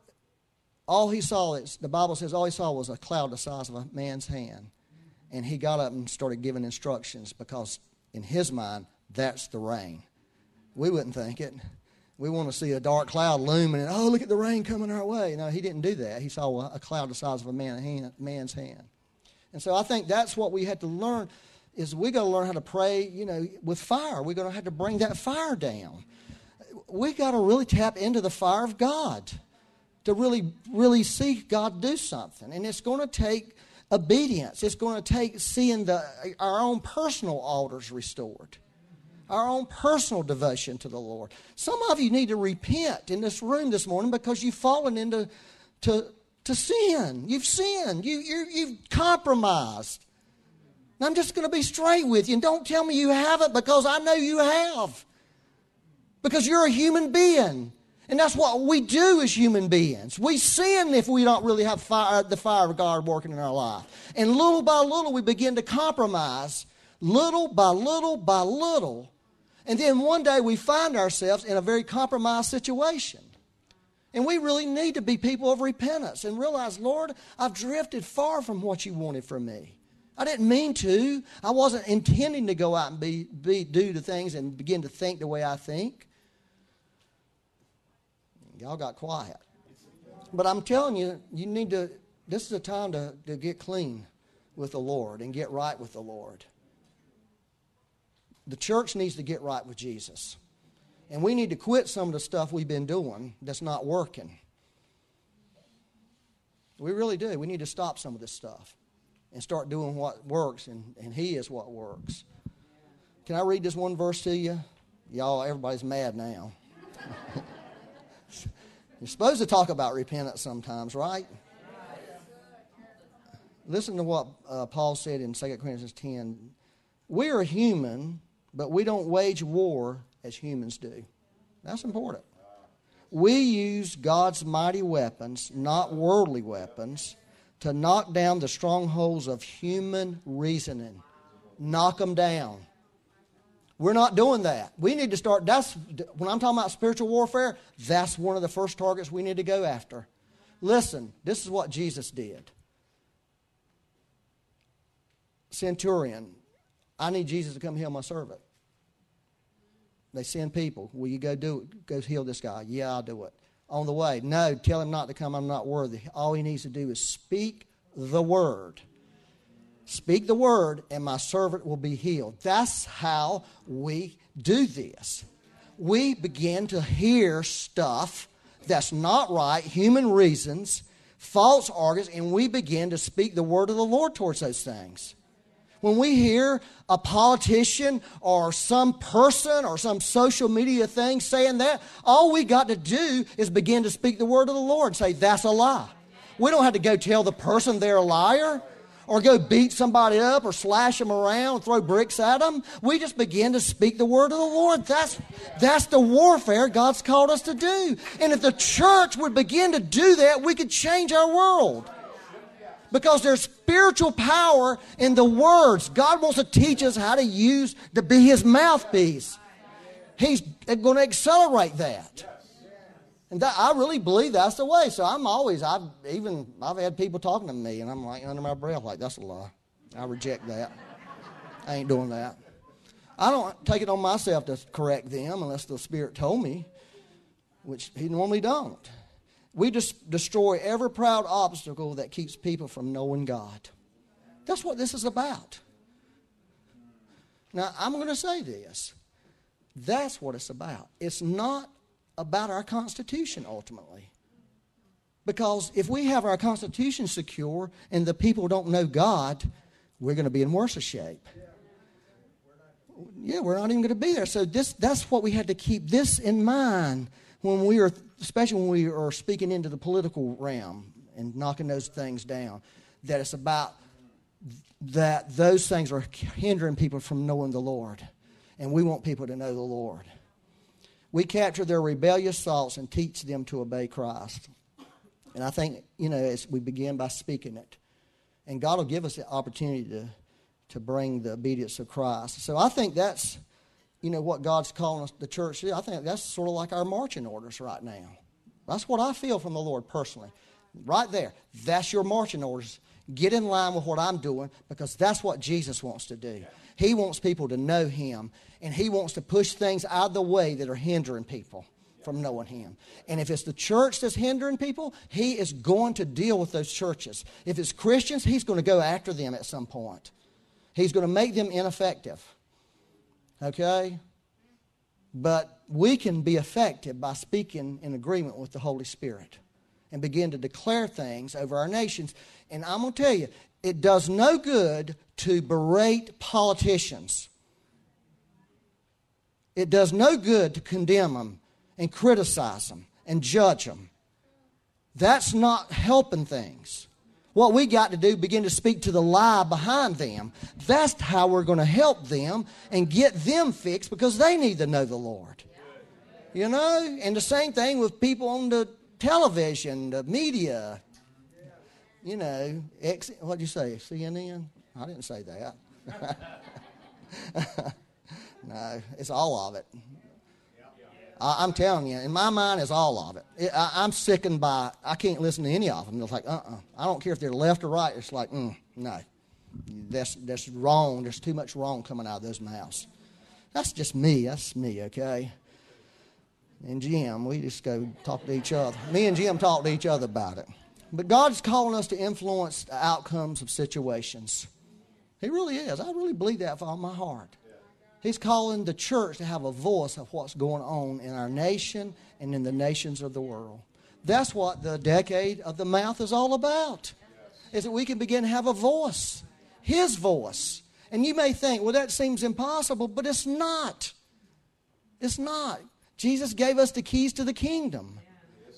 Speaker 1: all he saw, is, the Bible says all he saw was a cloud the size of a man's hand. And he got up and started giving instructions because in his mind, that's the rain. We wouldn't think it. We want to see a dark cloud looming and, oh, look at the rain coming our way. No, he didn't do that. He saw a cloud the size of a hand, man's hand. And so I think that's what we had to learn is we got to learn how to pray, you know, with fire. We're going to have to bring that fire down. We got to really tap into the fire of God to really, really see God do something. And it's going to take obedience. It's going to take seeing the, our own personal altars restored, our own personal devotion to the Lord. Some of you need to repent in this room this morning because you've fallen into to, to sin. You've sinned. You, you, you've compromised. And I'm just going to be straight with you. And don't tell me you haven't because I know you have. Because you're a human being. And that's what we do as human beings. We sin if we don't really have fire, uh, the fire of God working in our life. And little by little, we begin to compromise, little by little by little. And then one day we find ourselves in a very compromised situation. And we really need to be people of repentance and realize, Lord, I've drifted far from what you wanted from me. I didn't mean to. I wasn't intending to go out and be, be, do the things and begin to think the way I think. Y'all got quiet. But I'm telling you, you need to, this is a time to, to get clean with the Lord and get right with the Lord. The church needs to get right with Jesus. And we need to quit some of the stuff we've been doing that's not working. We really do. We need to stop some of this stuff and start doing what works, and, and He is what works. Can I read this one verse to you? Y'all, everybody's mad now. You're supposed to talk about repentance sometimes, right? Listen to what uh, Paul said in 2 Corinthians 10. We are human, but we don't wage war as humans do. That's important. We use God's mighty weapons, not worldly weapons, to knock down the strongholds of human reasoning. Knock them down. We're not doing that. We need to start. That's when I'm talking about spiritual warfare. That's one of the first targets we need to go after. Listen, this is what Jesus did. Centurion, I need Jesus to come heal my servant. They send people. Will you go do it? Go heal this guy. Yeah, I'll do it. On the way, no, tell him not to come. I'm not worthy. All he needs to do is speak the word. Speak the word, and my servant will be healed. That's how we do this. We begin to hear stuff that's not right, human reasons, false arguments, and we begin to speak the word of the Lord towards those things. When we hear a politician or some person or some social media thing saying that, all we got to do is begin to speak the word of the Lord and say, that's a lie. We don't have to go tell the person they're a liar or go beat somebody up or slash them around, throw bricks at them. We just begin to speak the word of the Lord. That's, that's the warfare God's called us to do. And if the church would begin to do that, we could change our world because there's spiritual power in the words. God wants to teach us how to use to be His mouthpiece. He's going to accelerate that. And that, I really believe that's the way. So I'm always, I've even, I've had people talking to me, and I'm like under my breath, like, that's a lie. I reject that. I ain't doing that. I don't take it on myself to correct them unless the Spirit told me, which He normally don't. We just destroy every proud obstacle that keeps people from knowing God. That's what this is about. Now, I'm going to say this. That's what it's about. It's not about our Constitution ultimately. Because if we have our Constitution secure and the people don't know God, we're going to be in worse shape. Yeah, we're not even going to be there. So this, that's what we had to keep this in mind when we are, especially when we are speaking into the political realm and knocking those things down, that it's about that those things are hindering people from knowing the Lord. And we want people to know the Lord. We capture their rebellious thoughts and teach them to obey Christ. And I think, you know, as we begin by speaking it, and God will give us the opportunity to, to bring the obedience of Christ. So I think that's you know, what God's calling us, the church I think that's sort of like our marching orders right now. That's what I feel from the Lord personally. Right there. That's your marching orders. Get in line with what I'm doing because that's what Jesus wants to do. He wants people to know Him, and He wants to push things out of the way that are hindering people from knowing Him. And if it's the church that's hindering people, He is going to deal with those churches. If it's Christians, He's going to go after them at some point. He's going to make them ineffective. Okay? But we can be effective by speaking in agreement with the Holy Spirit and begin to declare things over our nations. And I'm going to tell you, it does no good to berate politicians. It does no good to condemn them and criticize them and judge them. That's not helping things. What we got to do, begin to speak to the lie behind them. That's how we're going to help them and get them fixed because they need to know the Lord. You know? And the same thing with people on the television, the media. You know, X, what'd you say? CNN? I didn't say that. no, it's all of it. I, am telling you, in my mind, is all of it. it I, am sickened by, I can't listen to any of them. It's like, uh uh-uh. uh I don't care if they're left or right. It's like, mm, no. That's, that's wrong. There's too much wrong coming out of those mouths. That's just me. That's me, okay? And Jim, we just go talk to each other. Me and Jim talk to each other about it. But God's calling us to influence the outcomes of situations. He really is. I really believe that with all my heart. He's calling the church to have a voice of what's going on in our nation and in the nations of the world. That's what the decade of the mouth is all about. Is that we can begin to have a voice, His voice. And you may think, well, that seems impossible, but it's not. It's not. Jesus gave us the keys to the kingdom.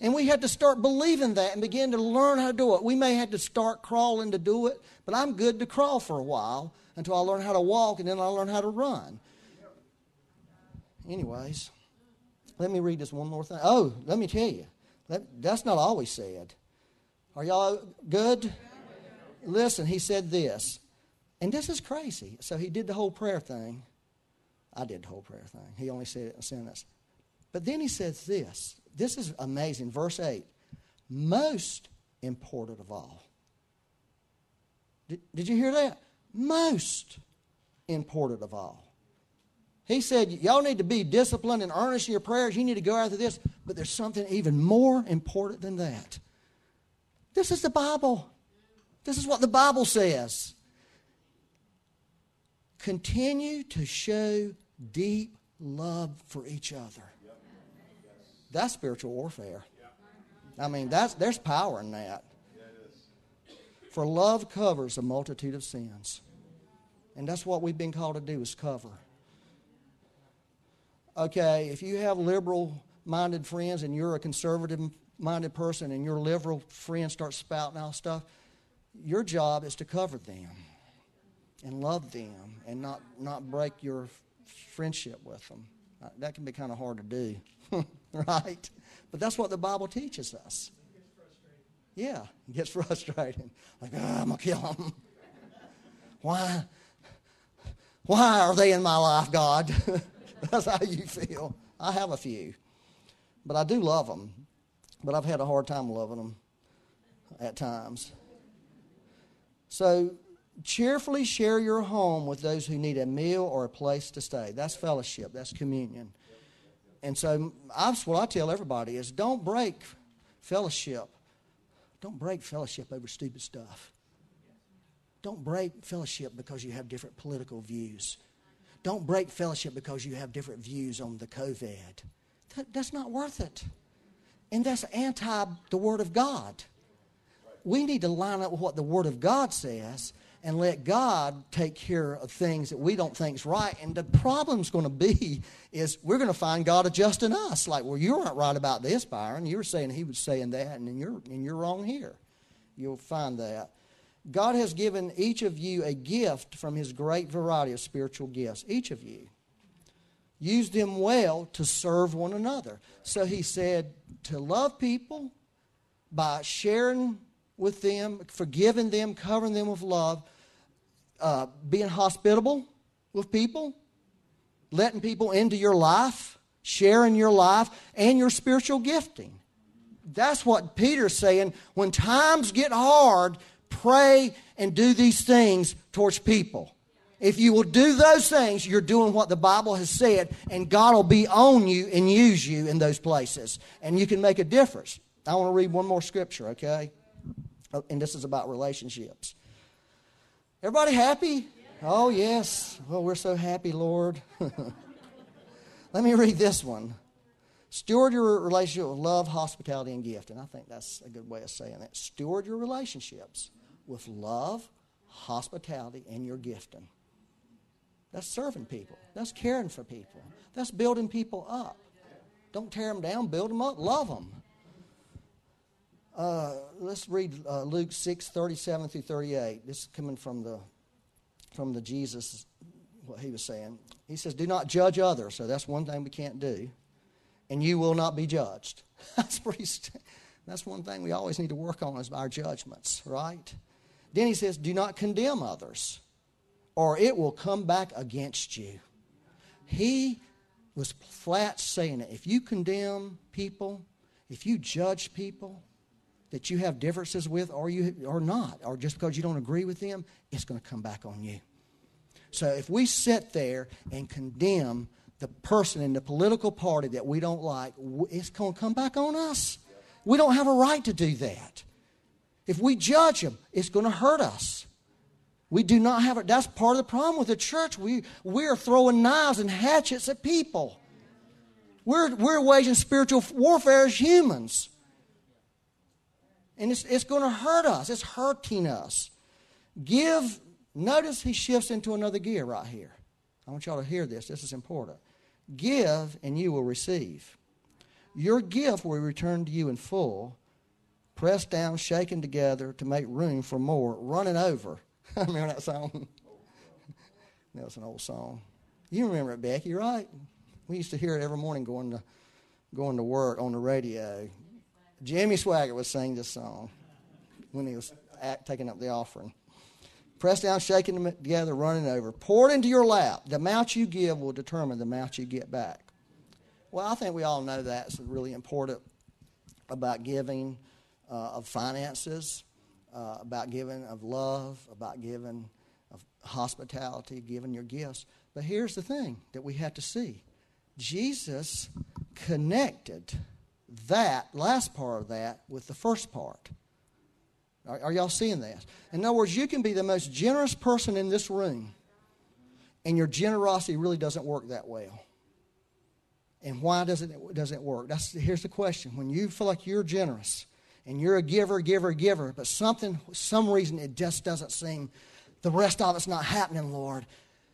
Speaker 1: And we had to start believing that and begin to learn how to do it. We may have to start crawling to do it, but I'm good to crawl for a while until I learn how to walk and then I learn how to run. Anyways, let me read this one more thing. Oh, let me tell you, that, that's not always said. Are y'all good? Listen, he said this, and this is crazy. So he did the whole prayer thing. I did the whole prayer thing. He only said it in a sentence. But then he says this. This is amazing. Verse 8. Most important of all. Did, did you hear that? Most important of all. He said, Y'all need to be disciplined and earnest in your prayers. You need to go after this. But there's something even more important than that. This is the Bible. This is what the Bible says. Continue to show deep love for each other. That's spiritual warfare. I mean, that's, there's power in that. For love covers a multitude of sins. And that's what we've been called to do is cover. Okay, if you have liberal minded friends and you're a conservative minded person and your liberal friends start spouting out stuff, your job is to cover them and love them and not, not break your friendship with them. Uh, that can be kind of hard to do, right? But that's what the Bible teaches us. Yeah, it gets frustrating. Like, oh, I'm going to kill them. Why? Why are they in my life, God? that's how you feel. I have a few. But I do love them. But I've had a hard time loving them at times. So cheerfully share your home with those who need a meal or a place to stay. That's fellowship, that's communion. And so that's what I tell everybody is don't break fellowship. Don't break fellowship over stupid stuff. Don't break fellowship because you have different political views. Don't break fellowship because you have different views on the COVID. That, that's not worth it. And that's anti the Word of God. We need to line up with what the Word of God says and let God take care of things that we don't think is right. And the problem's going to be is we're going to find God adjusting us. Like, well, you weren't right about this, Byron. You were saying he was saying that, and you're and you're wrong here. You'll find that. God has given each of you a gift from his great variety of spiritual gifts. Each of you. Use them well to serve one another. So he said to love people by sharing with them, forgiving them, covering them with love, uh, being hospitable with people, letting people into your life, sharing your life, and your spiritual gifting. That's what Peter's saying. When times get hard, pray and do these things towards people. If you will do those things, you're doing what the Bible has said, and God will be on you and use you in those places. And you can make a difference. I want to read one more scripture, okay? Oh, and this is about relationships. Everybody happy? Oh, yes. Well, we're so happy, Lord. Let me read this one. Steward your relationship with love, hospitality, and gift. And I think that's a good way of saying that. Steward your relationships with love, hospitality, and your gifting. That's serving people. That's caring for people. That's building people up. Don't tear them down, build them up, love them. Uh, let's read uh, Luke 6, 37 through 38. This is coming from the, from the Jesus, what he was saying. He says, Do not judge others. So that's one thing we can't do. And you will not be judged. that's pretty, that's one thing we always need to work on is our judgments, right? Then he says, Do not condemn others, or it will come back against you. He was flat saying that if you condemn people, if you judge people, that you have differences with or you or not, or just because you don't agree with them, it's going to come back on you. So if we sit there and condemn the person in the political party that we don't like, it's going to come back on us. We don't have a right to do that. If we judge them, it's going to hurt us. We do not have it. That's part of the problem with the church. We, we're throwing knives and hatchets at people. We're, we're waging spiritual warfare as humans. And it's, it's going to hurt us. It's hurting us. Give, notice he shifts into another gear right here. I want y'all to hear this. This is important. Give, and you will receive. Your gift will return to you in full, pressed down, shaken together to make room for more, running over. remember that song? that was an old song. You remember it, Becky, right? We used to hear it every morning going to going to work on the radio. Jimmy Swaggart was singing this song when he was at, taking up the offering. Pressed down, shaking together, running over. Pour it into your lap. The amount you give will determine the amount you get back. Well, I think we all know that's really important about giving uh, of finances, uh, about giving of love, about giving of hospitality, giving your gifts. But here's the thing that we have to see Jesus connected that last part of that with the first part. Are, are, y'all seeing that? In other words, you can be the most generous person in this room, and your generosity really doesn't work that well. And why doesn't it doesn't it work? That's here's the question. When you feel like you're generous and you're a giver, giver, giver, but something some reason it just doesn't seem The rest of it's not happening, Lord.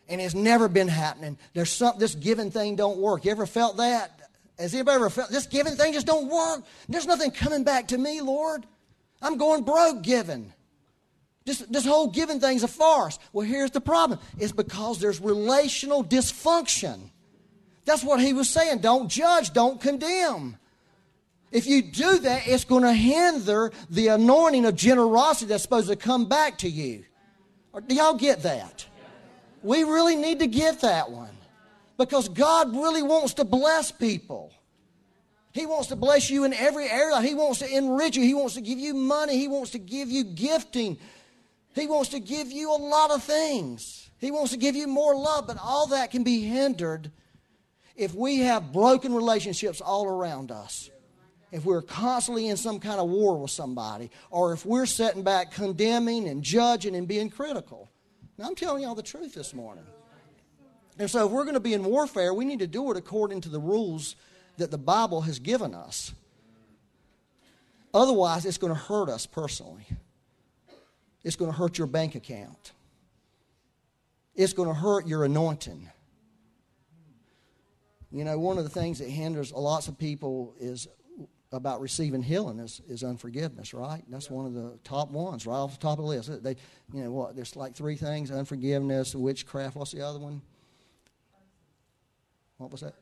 Speaker 1: And it's never been happening. There's some this giving thing don't work. You ever felt that? Has anybody ever felt this giving thing just don't work? There's nothing coming back to me, Lord. I'm going broke giving. This, this whole giving thing's a farce. Well, here's the problem. It's because there's relational dysfunction. That's what he was saying. Don't judge, don't condemn. If you do that, it's going to hinder the anointing of generosity that's supposed to come back to you. Do y'all get that? We really need to get that one because God really wants to bless people. He wants to bless you in every area. He wants to enrich you. He wants to give you money. He wants to give you gifting. He wants to give you a lot of things. He wants to give you more love, but all that can be hindered if we have broken relationships all around us if we're constantly in some kind of war with somebody, or if we're sitting back condemning and judging and being critical. Now, I'm telling y'all the truth this morning. And so, if we're going to be in warfare, we need to do it according to the rules that the Bible has given us. Otherwise, it's going to hurt us personally. It's going to hurt your bank account. It's going to hurt your anointing. You know, one of the things that hinders lots of people is about receiving healing is, is unforgiveness, right? That's one of the top ones, right off the top of the list. They, you know what? There's like three things: unforgiveness, witchcraft. What's the other one? What was that?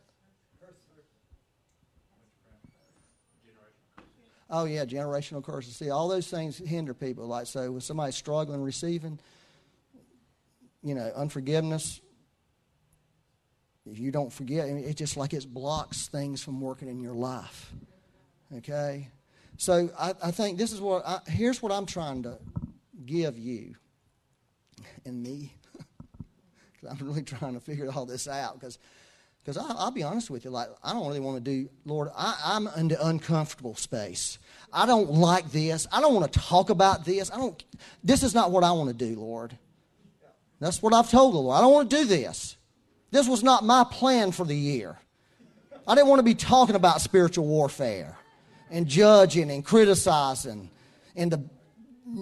Speaker 1: Oh yeah, generational curses. See, all those things hinder people. Like so, when somebody's struggling receiving, you know, unforgiveness. If you don't forget, it's just like it blocks things from working in your life. Okay? So I, I think this is what, I, here's what I'm trying to give you and me. Because I'm really trying to figure all this out. Because because I'll be honest with you, like I don't really want to do, Lord. I, I'm in the uncomfortable space. I don't like this. I don't want to talk about this. I don't. This is not what I want to do, Lord. That's what I've told the Lord. I don't want to do this. This was not my plan for the year. I didn't want to be talking about spiritual warfare and judging and criticizing and the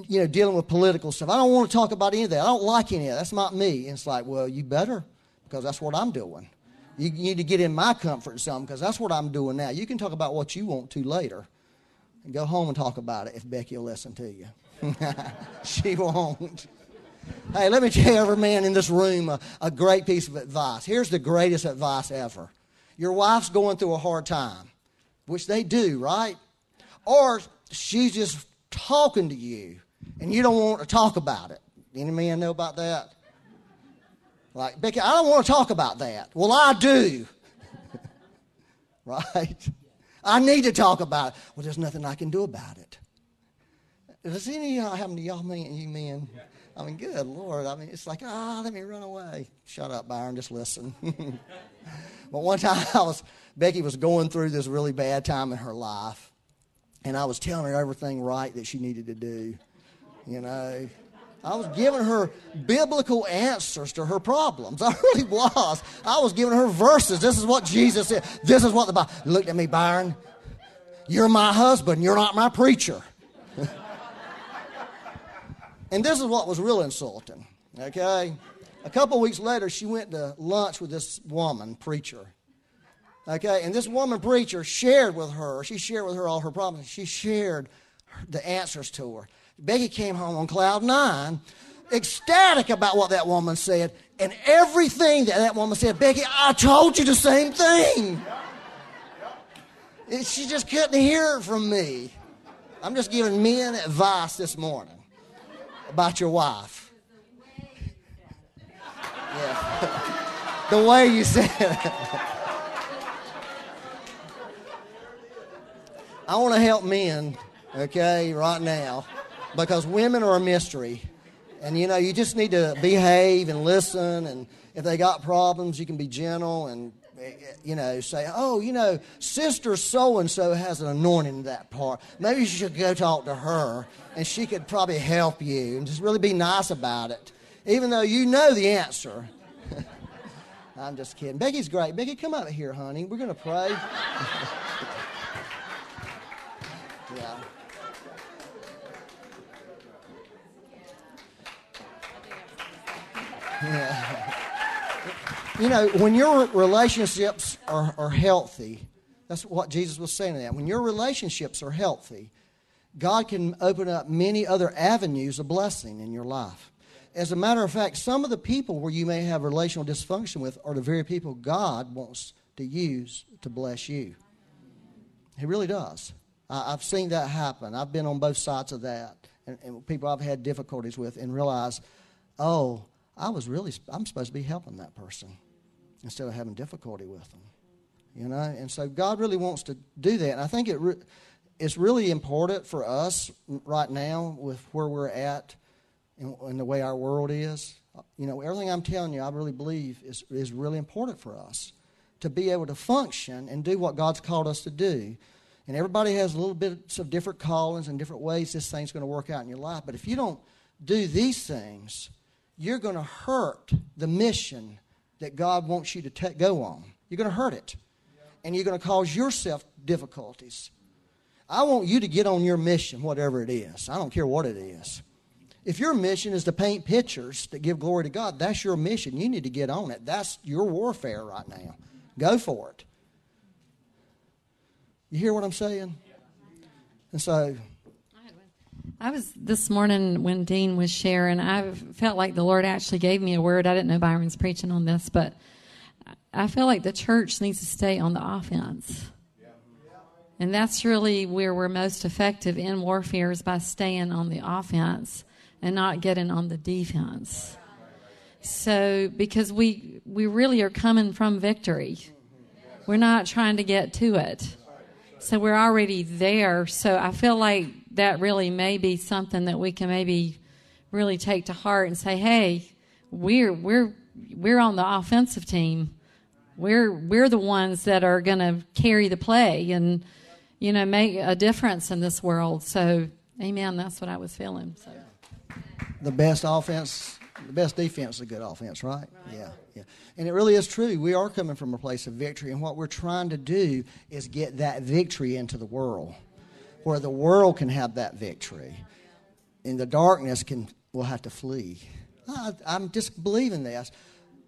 Speaker 1: you know dealing with political stuff. I don't want to talk about any of that. I don't like any of that. That's not me. And it's like, well, you better because that's what I'm doing. You need to get in my comfort zone because that's what I'm doing now. You can talk about what you want to later. And go home and talk about it if Becky will listen to you. she won't. Hey, let me tell every man in this room a, a great piece of advice. Here's the greatest advice ever. Your wife's going through a hard time which they do, right? Or she's just talking to you and you don't want to talk about it. Any man know about that? Like, Becky, I don't want to talk about that. Well, I do. right? I need to talk about it. Well, there's nothing I can do about it. Does any of y'all happen to y'all men, you men? I mean, good Lord. I mean, it's like, ah, oh, let me run away. Shut up, Byron. Just listen. but one time I was Becky was going through this really bad time in her life, and I was telling her everything right that she needed to do. You know, I was giving her biblical answers to her problems. I really was. I was giving her verses. This is what Jesus said. This is what the Bible. Looked at me, Byron. You're my husband. You're not my preacher. and this is what was real insulting. Okay. A couple weeks later, she went to lunch with this woman, preacher. Okay, and this woman preacher shared with her, she shared with her all her problems. She shared the answers to her. Becky came home on cloud nine, ecstatic about what that woman said, and everything that that woman said, Becky, I told you the same thing. She just couldn't hear it from me. I'm just giving men advice this morning about your wife. Yeah. the way you said it. I want to help men, okay, right now, because women are a mystery. And you know, you just need to behave and listen. And if they got problems, you can be gentle and, you know, say, oh, you know, sister so and so has an anointing in that part. Maybe you should go talk to her and she could probably help you and just really be nice about it, even though you know the answer. I'm just kidding. Becky's great. Becky, come out here, honey. We're to pray. yeah. Yeah. You know, when your relationships are, are healthy, that's what Jesus was saying to that. When your relationships are healthy, God can open up many other avenues of blessing in your life. As a matter of fact, some of the people where you may have relational dysfunction with are the very people God wants to use to bless you. He really does. I, have seen that happen. I've been on both sides of that, and, and people I've had difficulties with, and realize, oh, I was really I'm supposed to be helping that person instead of having difficulty with them. You know, and so God really wants to do that. And I think it re- it's really important for us right now with where we're at and, and the way our world is. You know, everything I'm telling you, I really believe is is really important for us to be able to function and do what God's called us to do. And everybody has a little bits of different callings and different ways this thing's going to work out in your life. But if you don't do these things, you're going to hurt the mission that God wants you to go on. You're going to hurt it. And you're going to cause yourself difficulties. I want you to get on your mission, whatever it is. I don't care what it is. If your mission is to paint pictures that give glory to God, that's your mission. You need to get on it. That's your warfare right now. Go for it. You hear what I'm saying? And so.
Speaker 2: I was this morning when Dean was sharing, I felt like the Lord actually gave me a word. I didn't know Byron's preaching on this, but I feel like the church needs to stay on the offense. And that's really where we're most effective in warfare is by staying on the offense and not getting on the defense. So because we we really are coming from victory. We're not trying to get to it. So we're already there. So I feel like that really may be something that we can maybe really take to heart and say, "Hey, we're we're we're on the offensive team. We're we're the ones that are going to carry the play and you know make a difference in this world." So, amen. That's what I was feeling. So.
Speaker 1: The best offense the best defense is a good offense, right? right? Yeah, yeah. And it really is true. We are coming from a place of victory, and what we're trying to do is get that victory into the world, where the world can have that victory, and the darkness can will have to flee. I, I'm just believing this.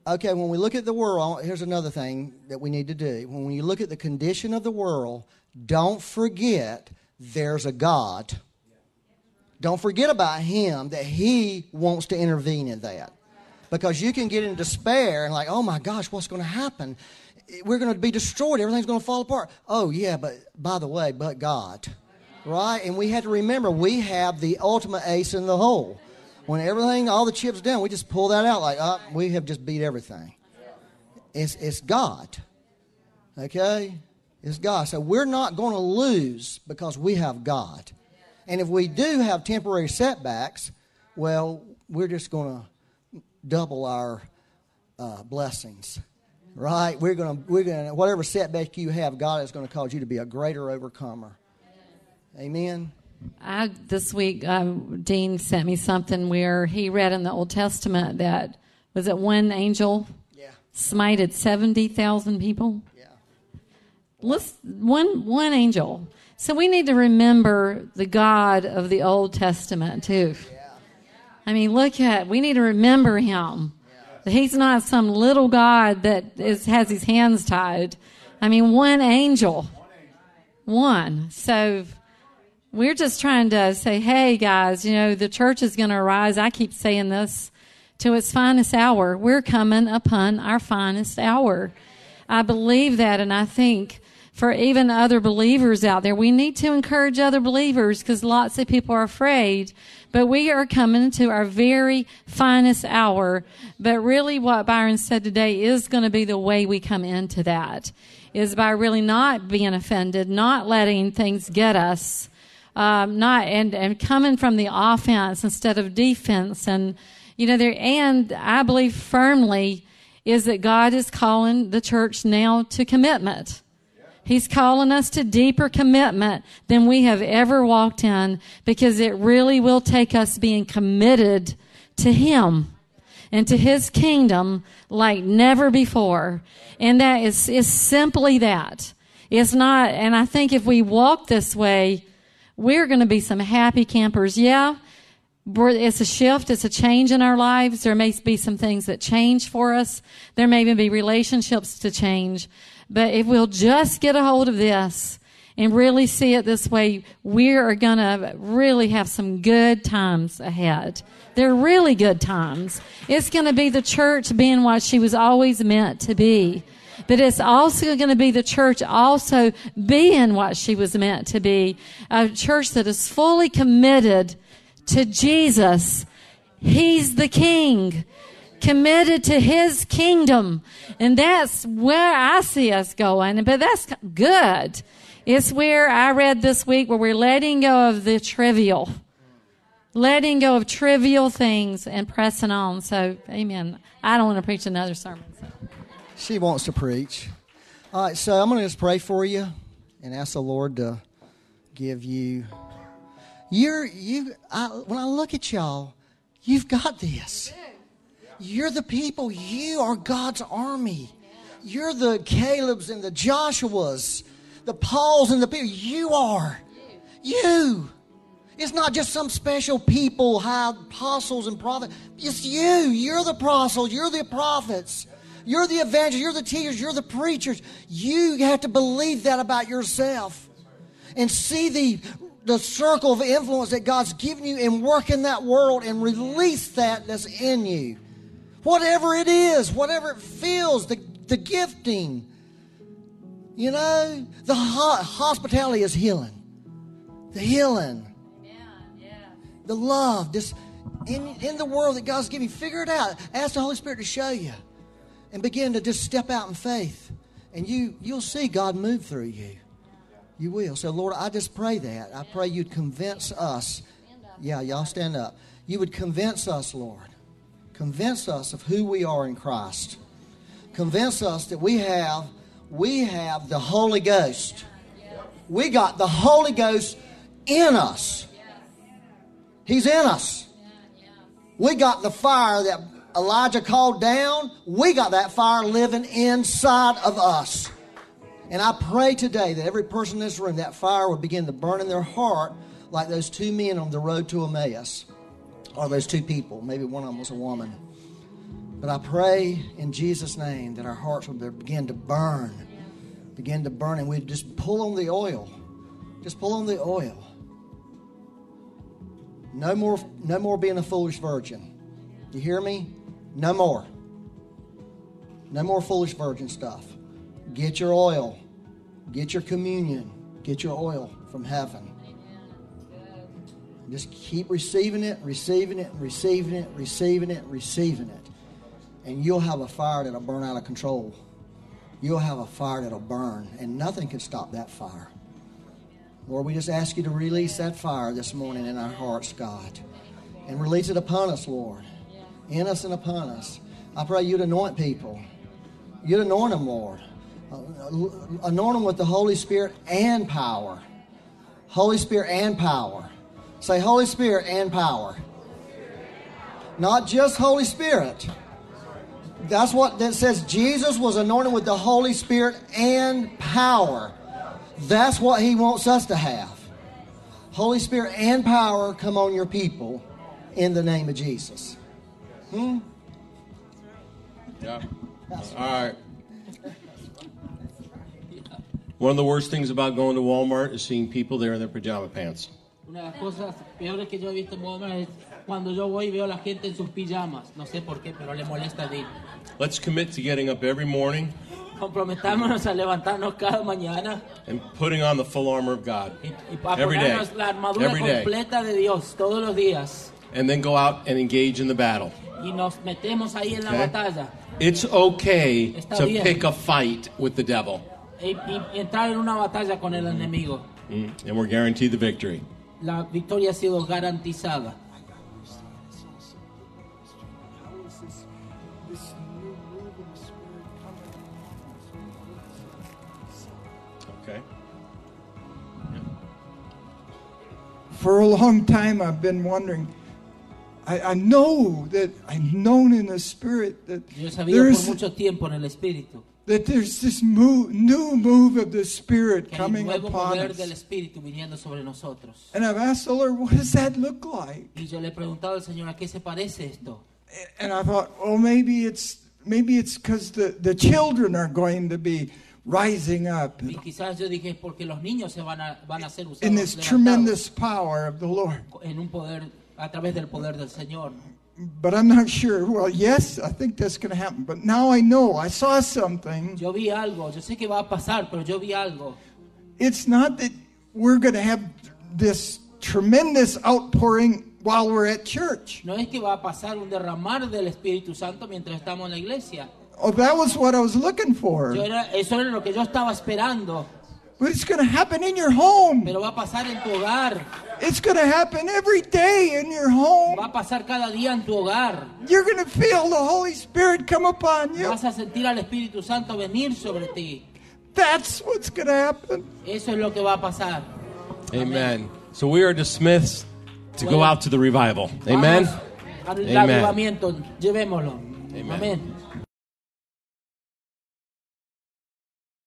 Speaker 1: Okay, when we look at the world, here's another thing that we need to do. When you look at the condition of the world, don't forget there's a God don't forget about him that he wants to intervene in that. Because you can get in despair and, like, oh my gosh, what's going to happen? We're going to be destroyed. Everything's going to fall apart. Oh, yeah, but by the way, but God. Right? And we have to remember we have the ultimate ace in the hole. When everything, all the chips down, we just pull that out like, oh, we have just beat everything. It's, it's God. Okay? It's God. So we're not going to lose because we have God. And if we do have temporary setbacks, well, we're just going to double our uh, blessings, right? We're going to we're going to whatever setback you have, God is going to cause you to be a greater overcomer. Amen.
Speaker 2: I this week um, Dean sent me something where he read in the Old Testament that was it one angel
Speaker 1: yeah.
Speaker 2: smited seventy thousand people.
Speaker 1: Yeah.
Speaker 2: Let's one one angel so we need to remember the God of the Old Testament too. Yeah. I mean, look at, we need to remember him. That he's not some little God that is, has his hands tied. I mean, one angel. One. So we're just trying to say, hey guys, you know, the church is going to arise. I keep saying this to its finest hour. We're coming upon our finest hour. I believe that and I think for even other believers out there. We need to encourage other believers because lots of people are afraid. But we are coming to our very finest hour. But really what Byron said today is going to be the way we come into that is by really not being offended, not letting things get us, um, not and and coming from the offense instead of defense. And you know there and I believe firmly is that God is calling the church now to commitment. He's calling us to deeper commitment than we have ever walked in because it really will take us being committed to Him and to His kingdom like never before. And that is, is simply that. It's not, and I think if we walk this way, we're going to be some happy campers. Yeah, it's a shift, it's a change in our lives. There may be some things that change for us. There may even be relationships to change. But if we'll just get a hold of this and really see it this way, we are going to really have some good times ahead. They're really good times. It's going to be the church being what she was always meant to be. But it's also going to be the church also being what she was meant to be. A church that is fully committed to Jesus. He's the king. Committed to his kingdom. And that's where I see us going. But that's good. It's where I read this week where we're letting go of the trivial. Letting go of trivial things and pressing on. So, amen. I don't want to preach another sermon. So.
Speaker 1: She wants to preach. All right, so I'm going to just pray for you and ask the Lord to give you. You're you. I, when I look at y'all, you've got this. You're the people. You are God's army. You're the Caleb's and the Joshua's, the Pauls and the people. You are. You. It's not just some special people, high apostles and prophets. It's you. You're the apostles. You're the prophets. You're the evangelists. You're the teachers. You're the preachers. You have to believe that about yourself and see the, the circle of influence that God's given you and work in that world and release that that's in you. Whatever it is, whatever it feels, the, the gifting. You know, the ho- hospitality is healing. The healing the love, this in, in the world that God's giving. Figure it out. Ask the Holy Spirit to show you, and begin to just step out in faith, and you you'll see God move through you. You will. So Lord, I just pray that. I pray you'd convince us. Yeah, y'all stand up. You would convince us, Lord. Convince us of who we are in Christ. Convince us that we have we have the Holy Ghost. We got the Holy Ghost in us. He's in us. We got the fire that Elijah called down. We got that fire living inside of us. And I pray today that every person in this room, that fire would begin to burn in their heart like those two men on the road to Emmaus. Or those two people. Maybe one of them was a woman. But I pray in Jesus' name that our hearts will begin to burn. Begin to burn. And we'd just pull on the oil. Just pull on the oil. No more, no more being a foolish virgin. You hear me? No more. No more foolish virgin stuff. Get your oil. Get your communion. Get your oil from heaven. Just keep receiving it, receiving it, receiving it, receiving it, receiving it. And you'll have a fire that'll burn out of control. You'll have a fire that'll burn, and nothing can stop that fire. Lord, we just ask you to release that fire this morning in our hearts, God. And release it upon us, Lord. In us and upon us. I pray you'd anoint people. You'd anoint them, Lord. Uh, anoint them with the Holy Spirit and power. Holy Spirit and power. Say, Holy Spirit and power. Not just Holy Spirit. That's what that says Jesus was anointed with the Holy Spirit and power. That's what He wants us to have. Holy Spirit and power come on your people in the name of Jesus. Hmm?
Speaker 3: Yeah. All right. One of the worst things about going to Walmart is seeing people there in their pajama pants.
Speaker 4: Una de las cosas peores que yo he visto en Walmart es cuando yo voy y veo a la gente en sus pijamas. No sé por qué, pero le molesta a Dean.
Speaker 3: Let's commit to getting up every morning
Speaker 4: Comprometámonos a levantarnos cada mañana
Speaker 3: and putting on the full armor of God
Speaker 4: y, y a
Speaker 3: every day.
Speaker 4: ponernos la armadura
Speaker 3: Every day.
Speaker 4: completa de Dios todos los días.
Speaker 3: And then go out and engage in the battle.
Speaker 4: Y nos metemos ahí en la
Speaker 3: Okay.
Speaker 4: batalla.
Speaker 3: It's okay
Speaker 4: Está
Speaker 3: to
Speaker 4: bien.
Speaker 3: pick a fight with the devil,
Speaker 4: Y, y- y entrar en una batalla con el enemigo.
Speaker 3: Mm, and we're guaranteed the victory.
Speaker 4: La victoria ha sido garantizada.
Speaker 5: How is this, this new move in the spirit coming?
Speaker 3: Okay.
Speaker 5: For a long time, I've been wondering. I, I know that I've known in the spirit that
Speaker 4: Yo he sabido
Speaker 5: there's
Speaker 4: por mucho tiempo en el espíritu
Speaker 5: that there's this move, new move of the Spirit
Speaker 4: Que hay un
Speaker 5: coming
Speaker 4: nuevo
Speaker 5: upon
Speaker 4: poder del
Speaker 5: us.
Speaker 4: Espíritu viniendo sobre nosotros.
Speaker 5: And I've asked the Lord, what does that look like?
Speaker 4: Y yo le he preguntado al Señor, ¿a qué se parece esto?
Speaker 5: And I thought, oh, maybe it's maybe it's because the, the children are going to be rising up
Speaker 4: Y quizás yo dije, es porque los niños se van a, van a ser usados
Speaker 5: in this
Speaker 4: levantados
Speaker 5: tremendous power of the Lord.
Speaker 4: en un poder, a través del poder del Señor.
Speaker 5: But I'm not sure. Well, yes, I think that's going to happen. But now I know. I saw something.
Speaker 4: Yo vi algo, yo sé que va a pasar, pero yo vi algo.
Speaker 5: It's not that we're going to have this tremendous outpouring while we're at church.
Speaker 4: No es que va a pasar un derramar del Espíritu Santo mientras estamos en la iglesia.
Speaker 5: Oh, that was what I was looking
Speaker 4: Yo
Speaker 5: for.
Speaker 4: era, eso era lo que yo estaba esperando.
Speaker 5: But it's going to happen in your home.
Speaker 4: Pero va a pasar en tu hogar.
Speaker 5: It's going to happen every day in your home.
Speaker 4: Va a pasar cada día en tu hogar.
Speaker 5: You're going to feel the Holy Spirit come upon you.
Speaker 4: Vas a sentir al Espíritu Santo venir sobre ti.
Speaker 5: That's what's going to happen.
Speaker 4: Eso es lo que va a pasar.
Speaker 3: Amen. So we are dismissed to go out to the revival. Amen.
Speaker 4: Al
Speaker 3: Amen.
Speaker 4: Llevémoslo.
Speaker 3: Amen.
Speaker 4: Amén.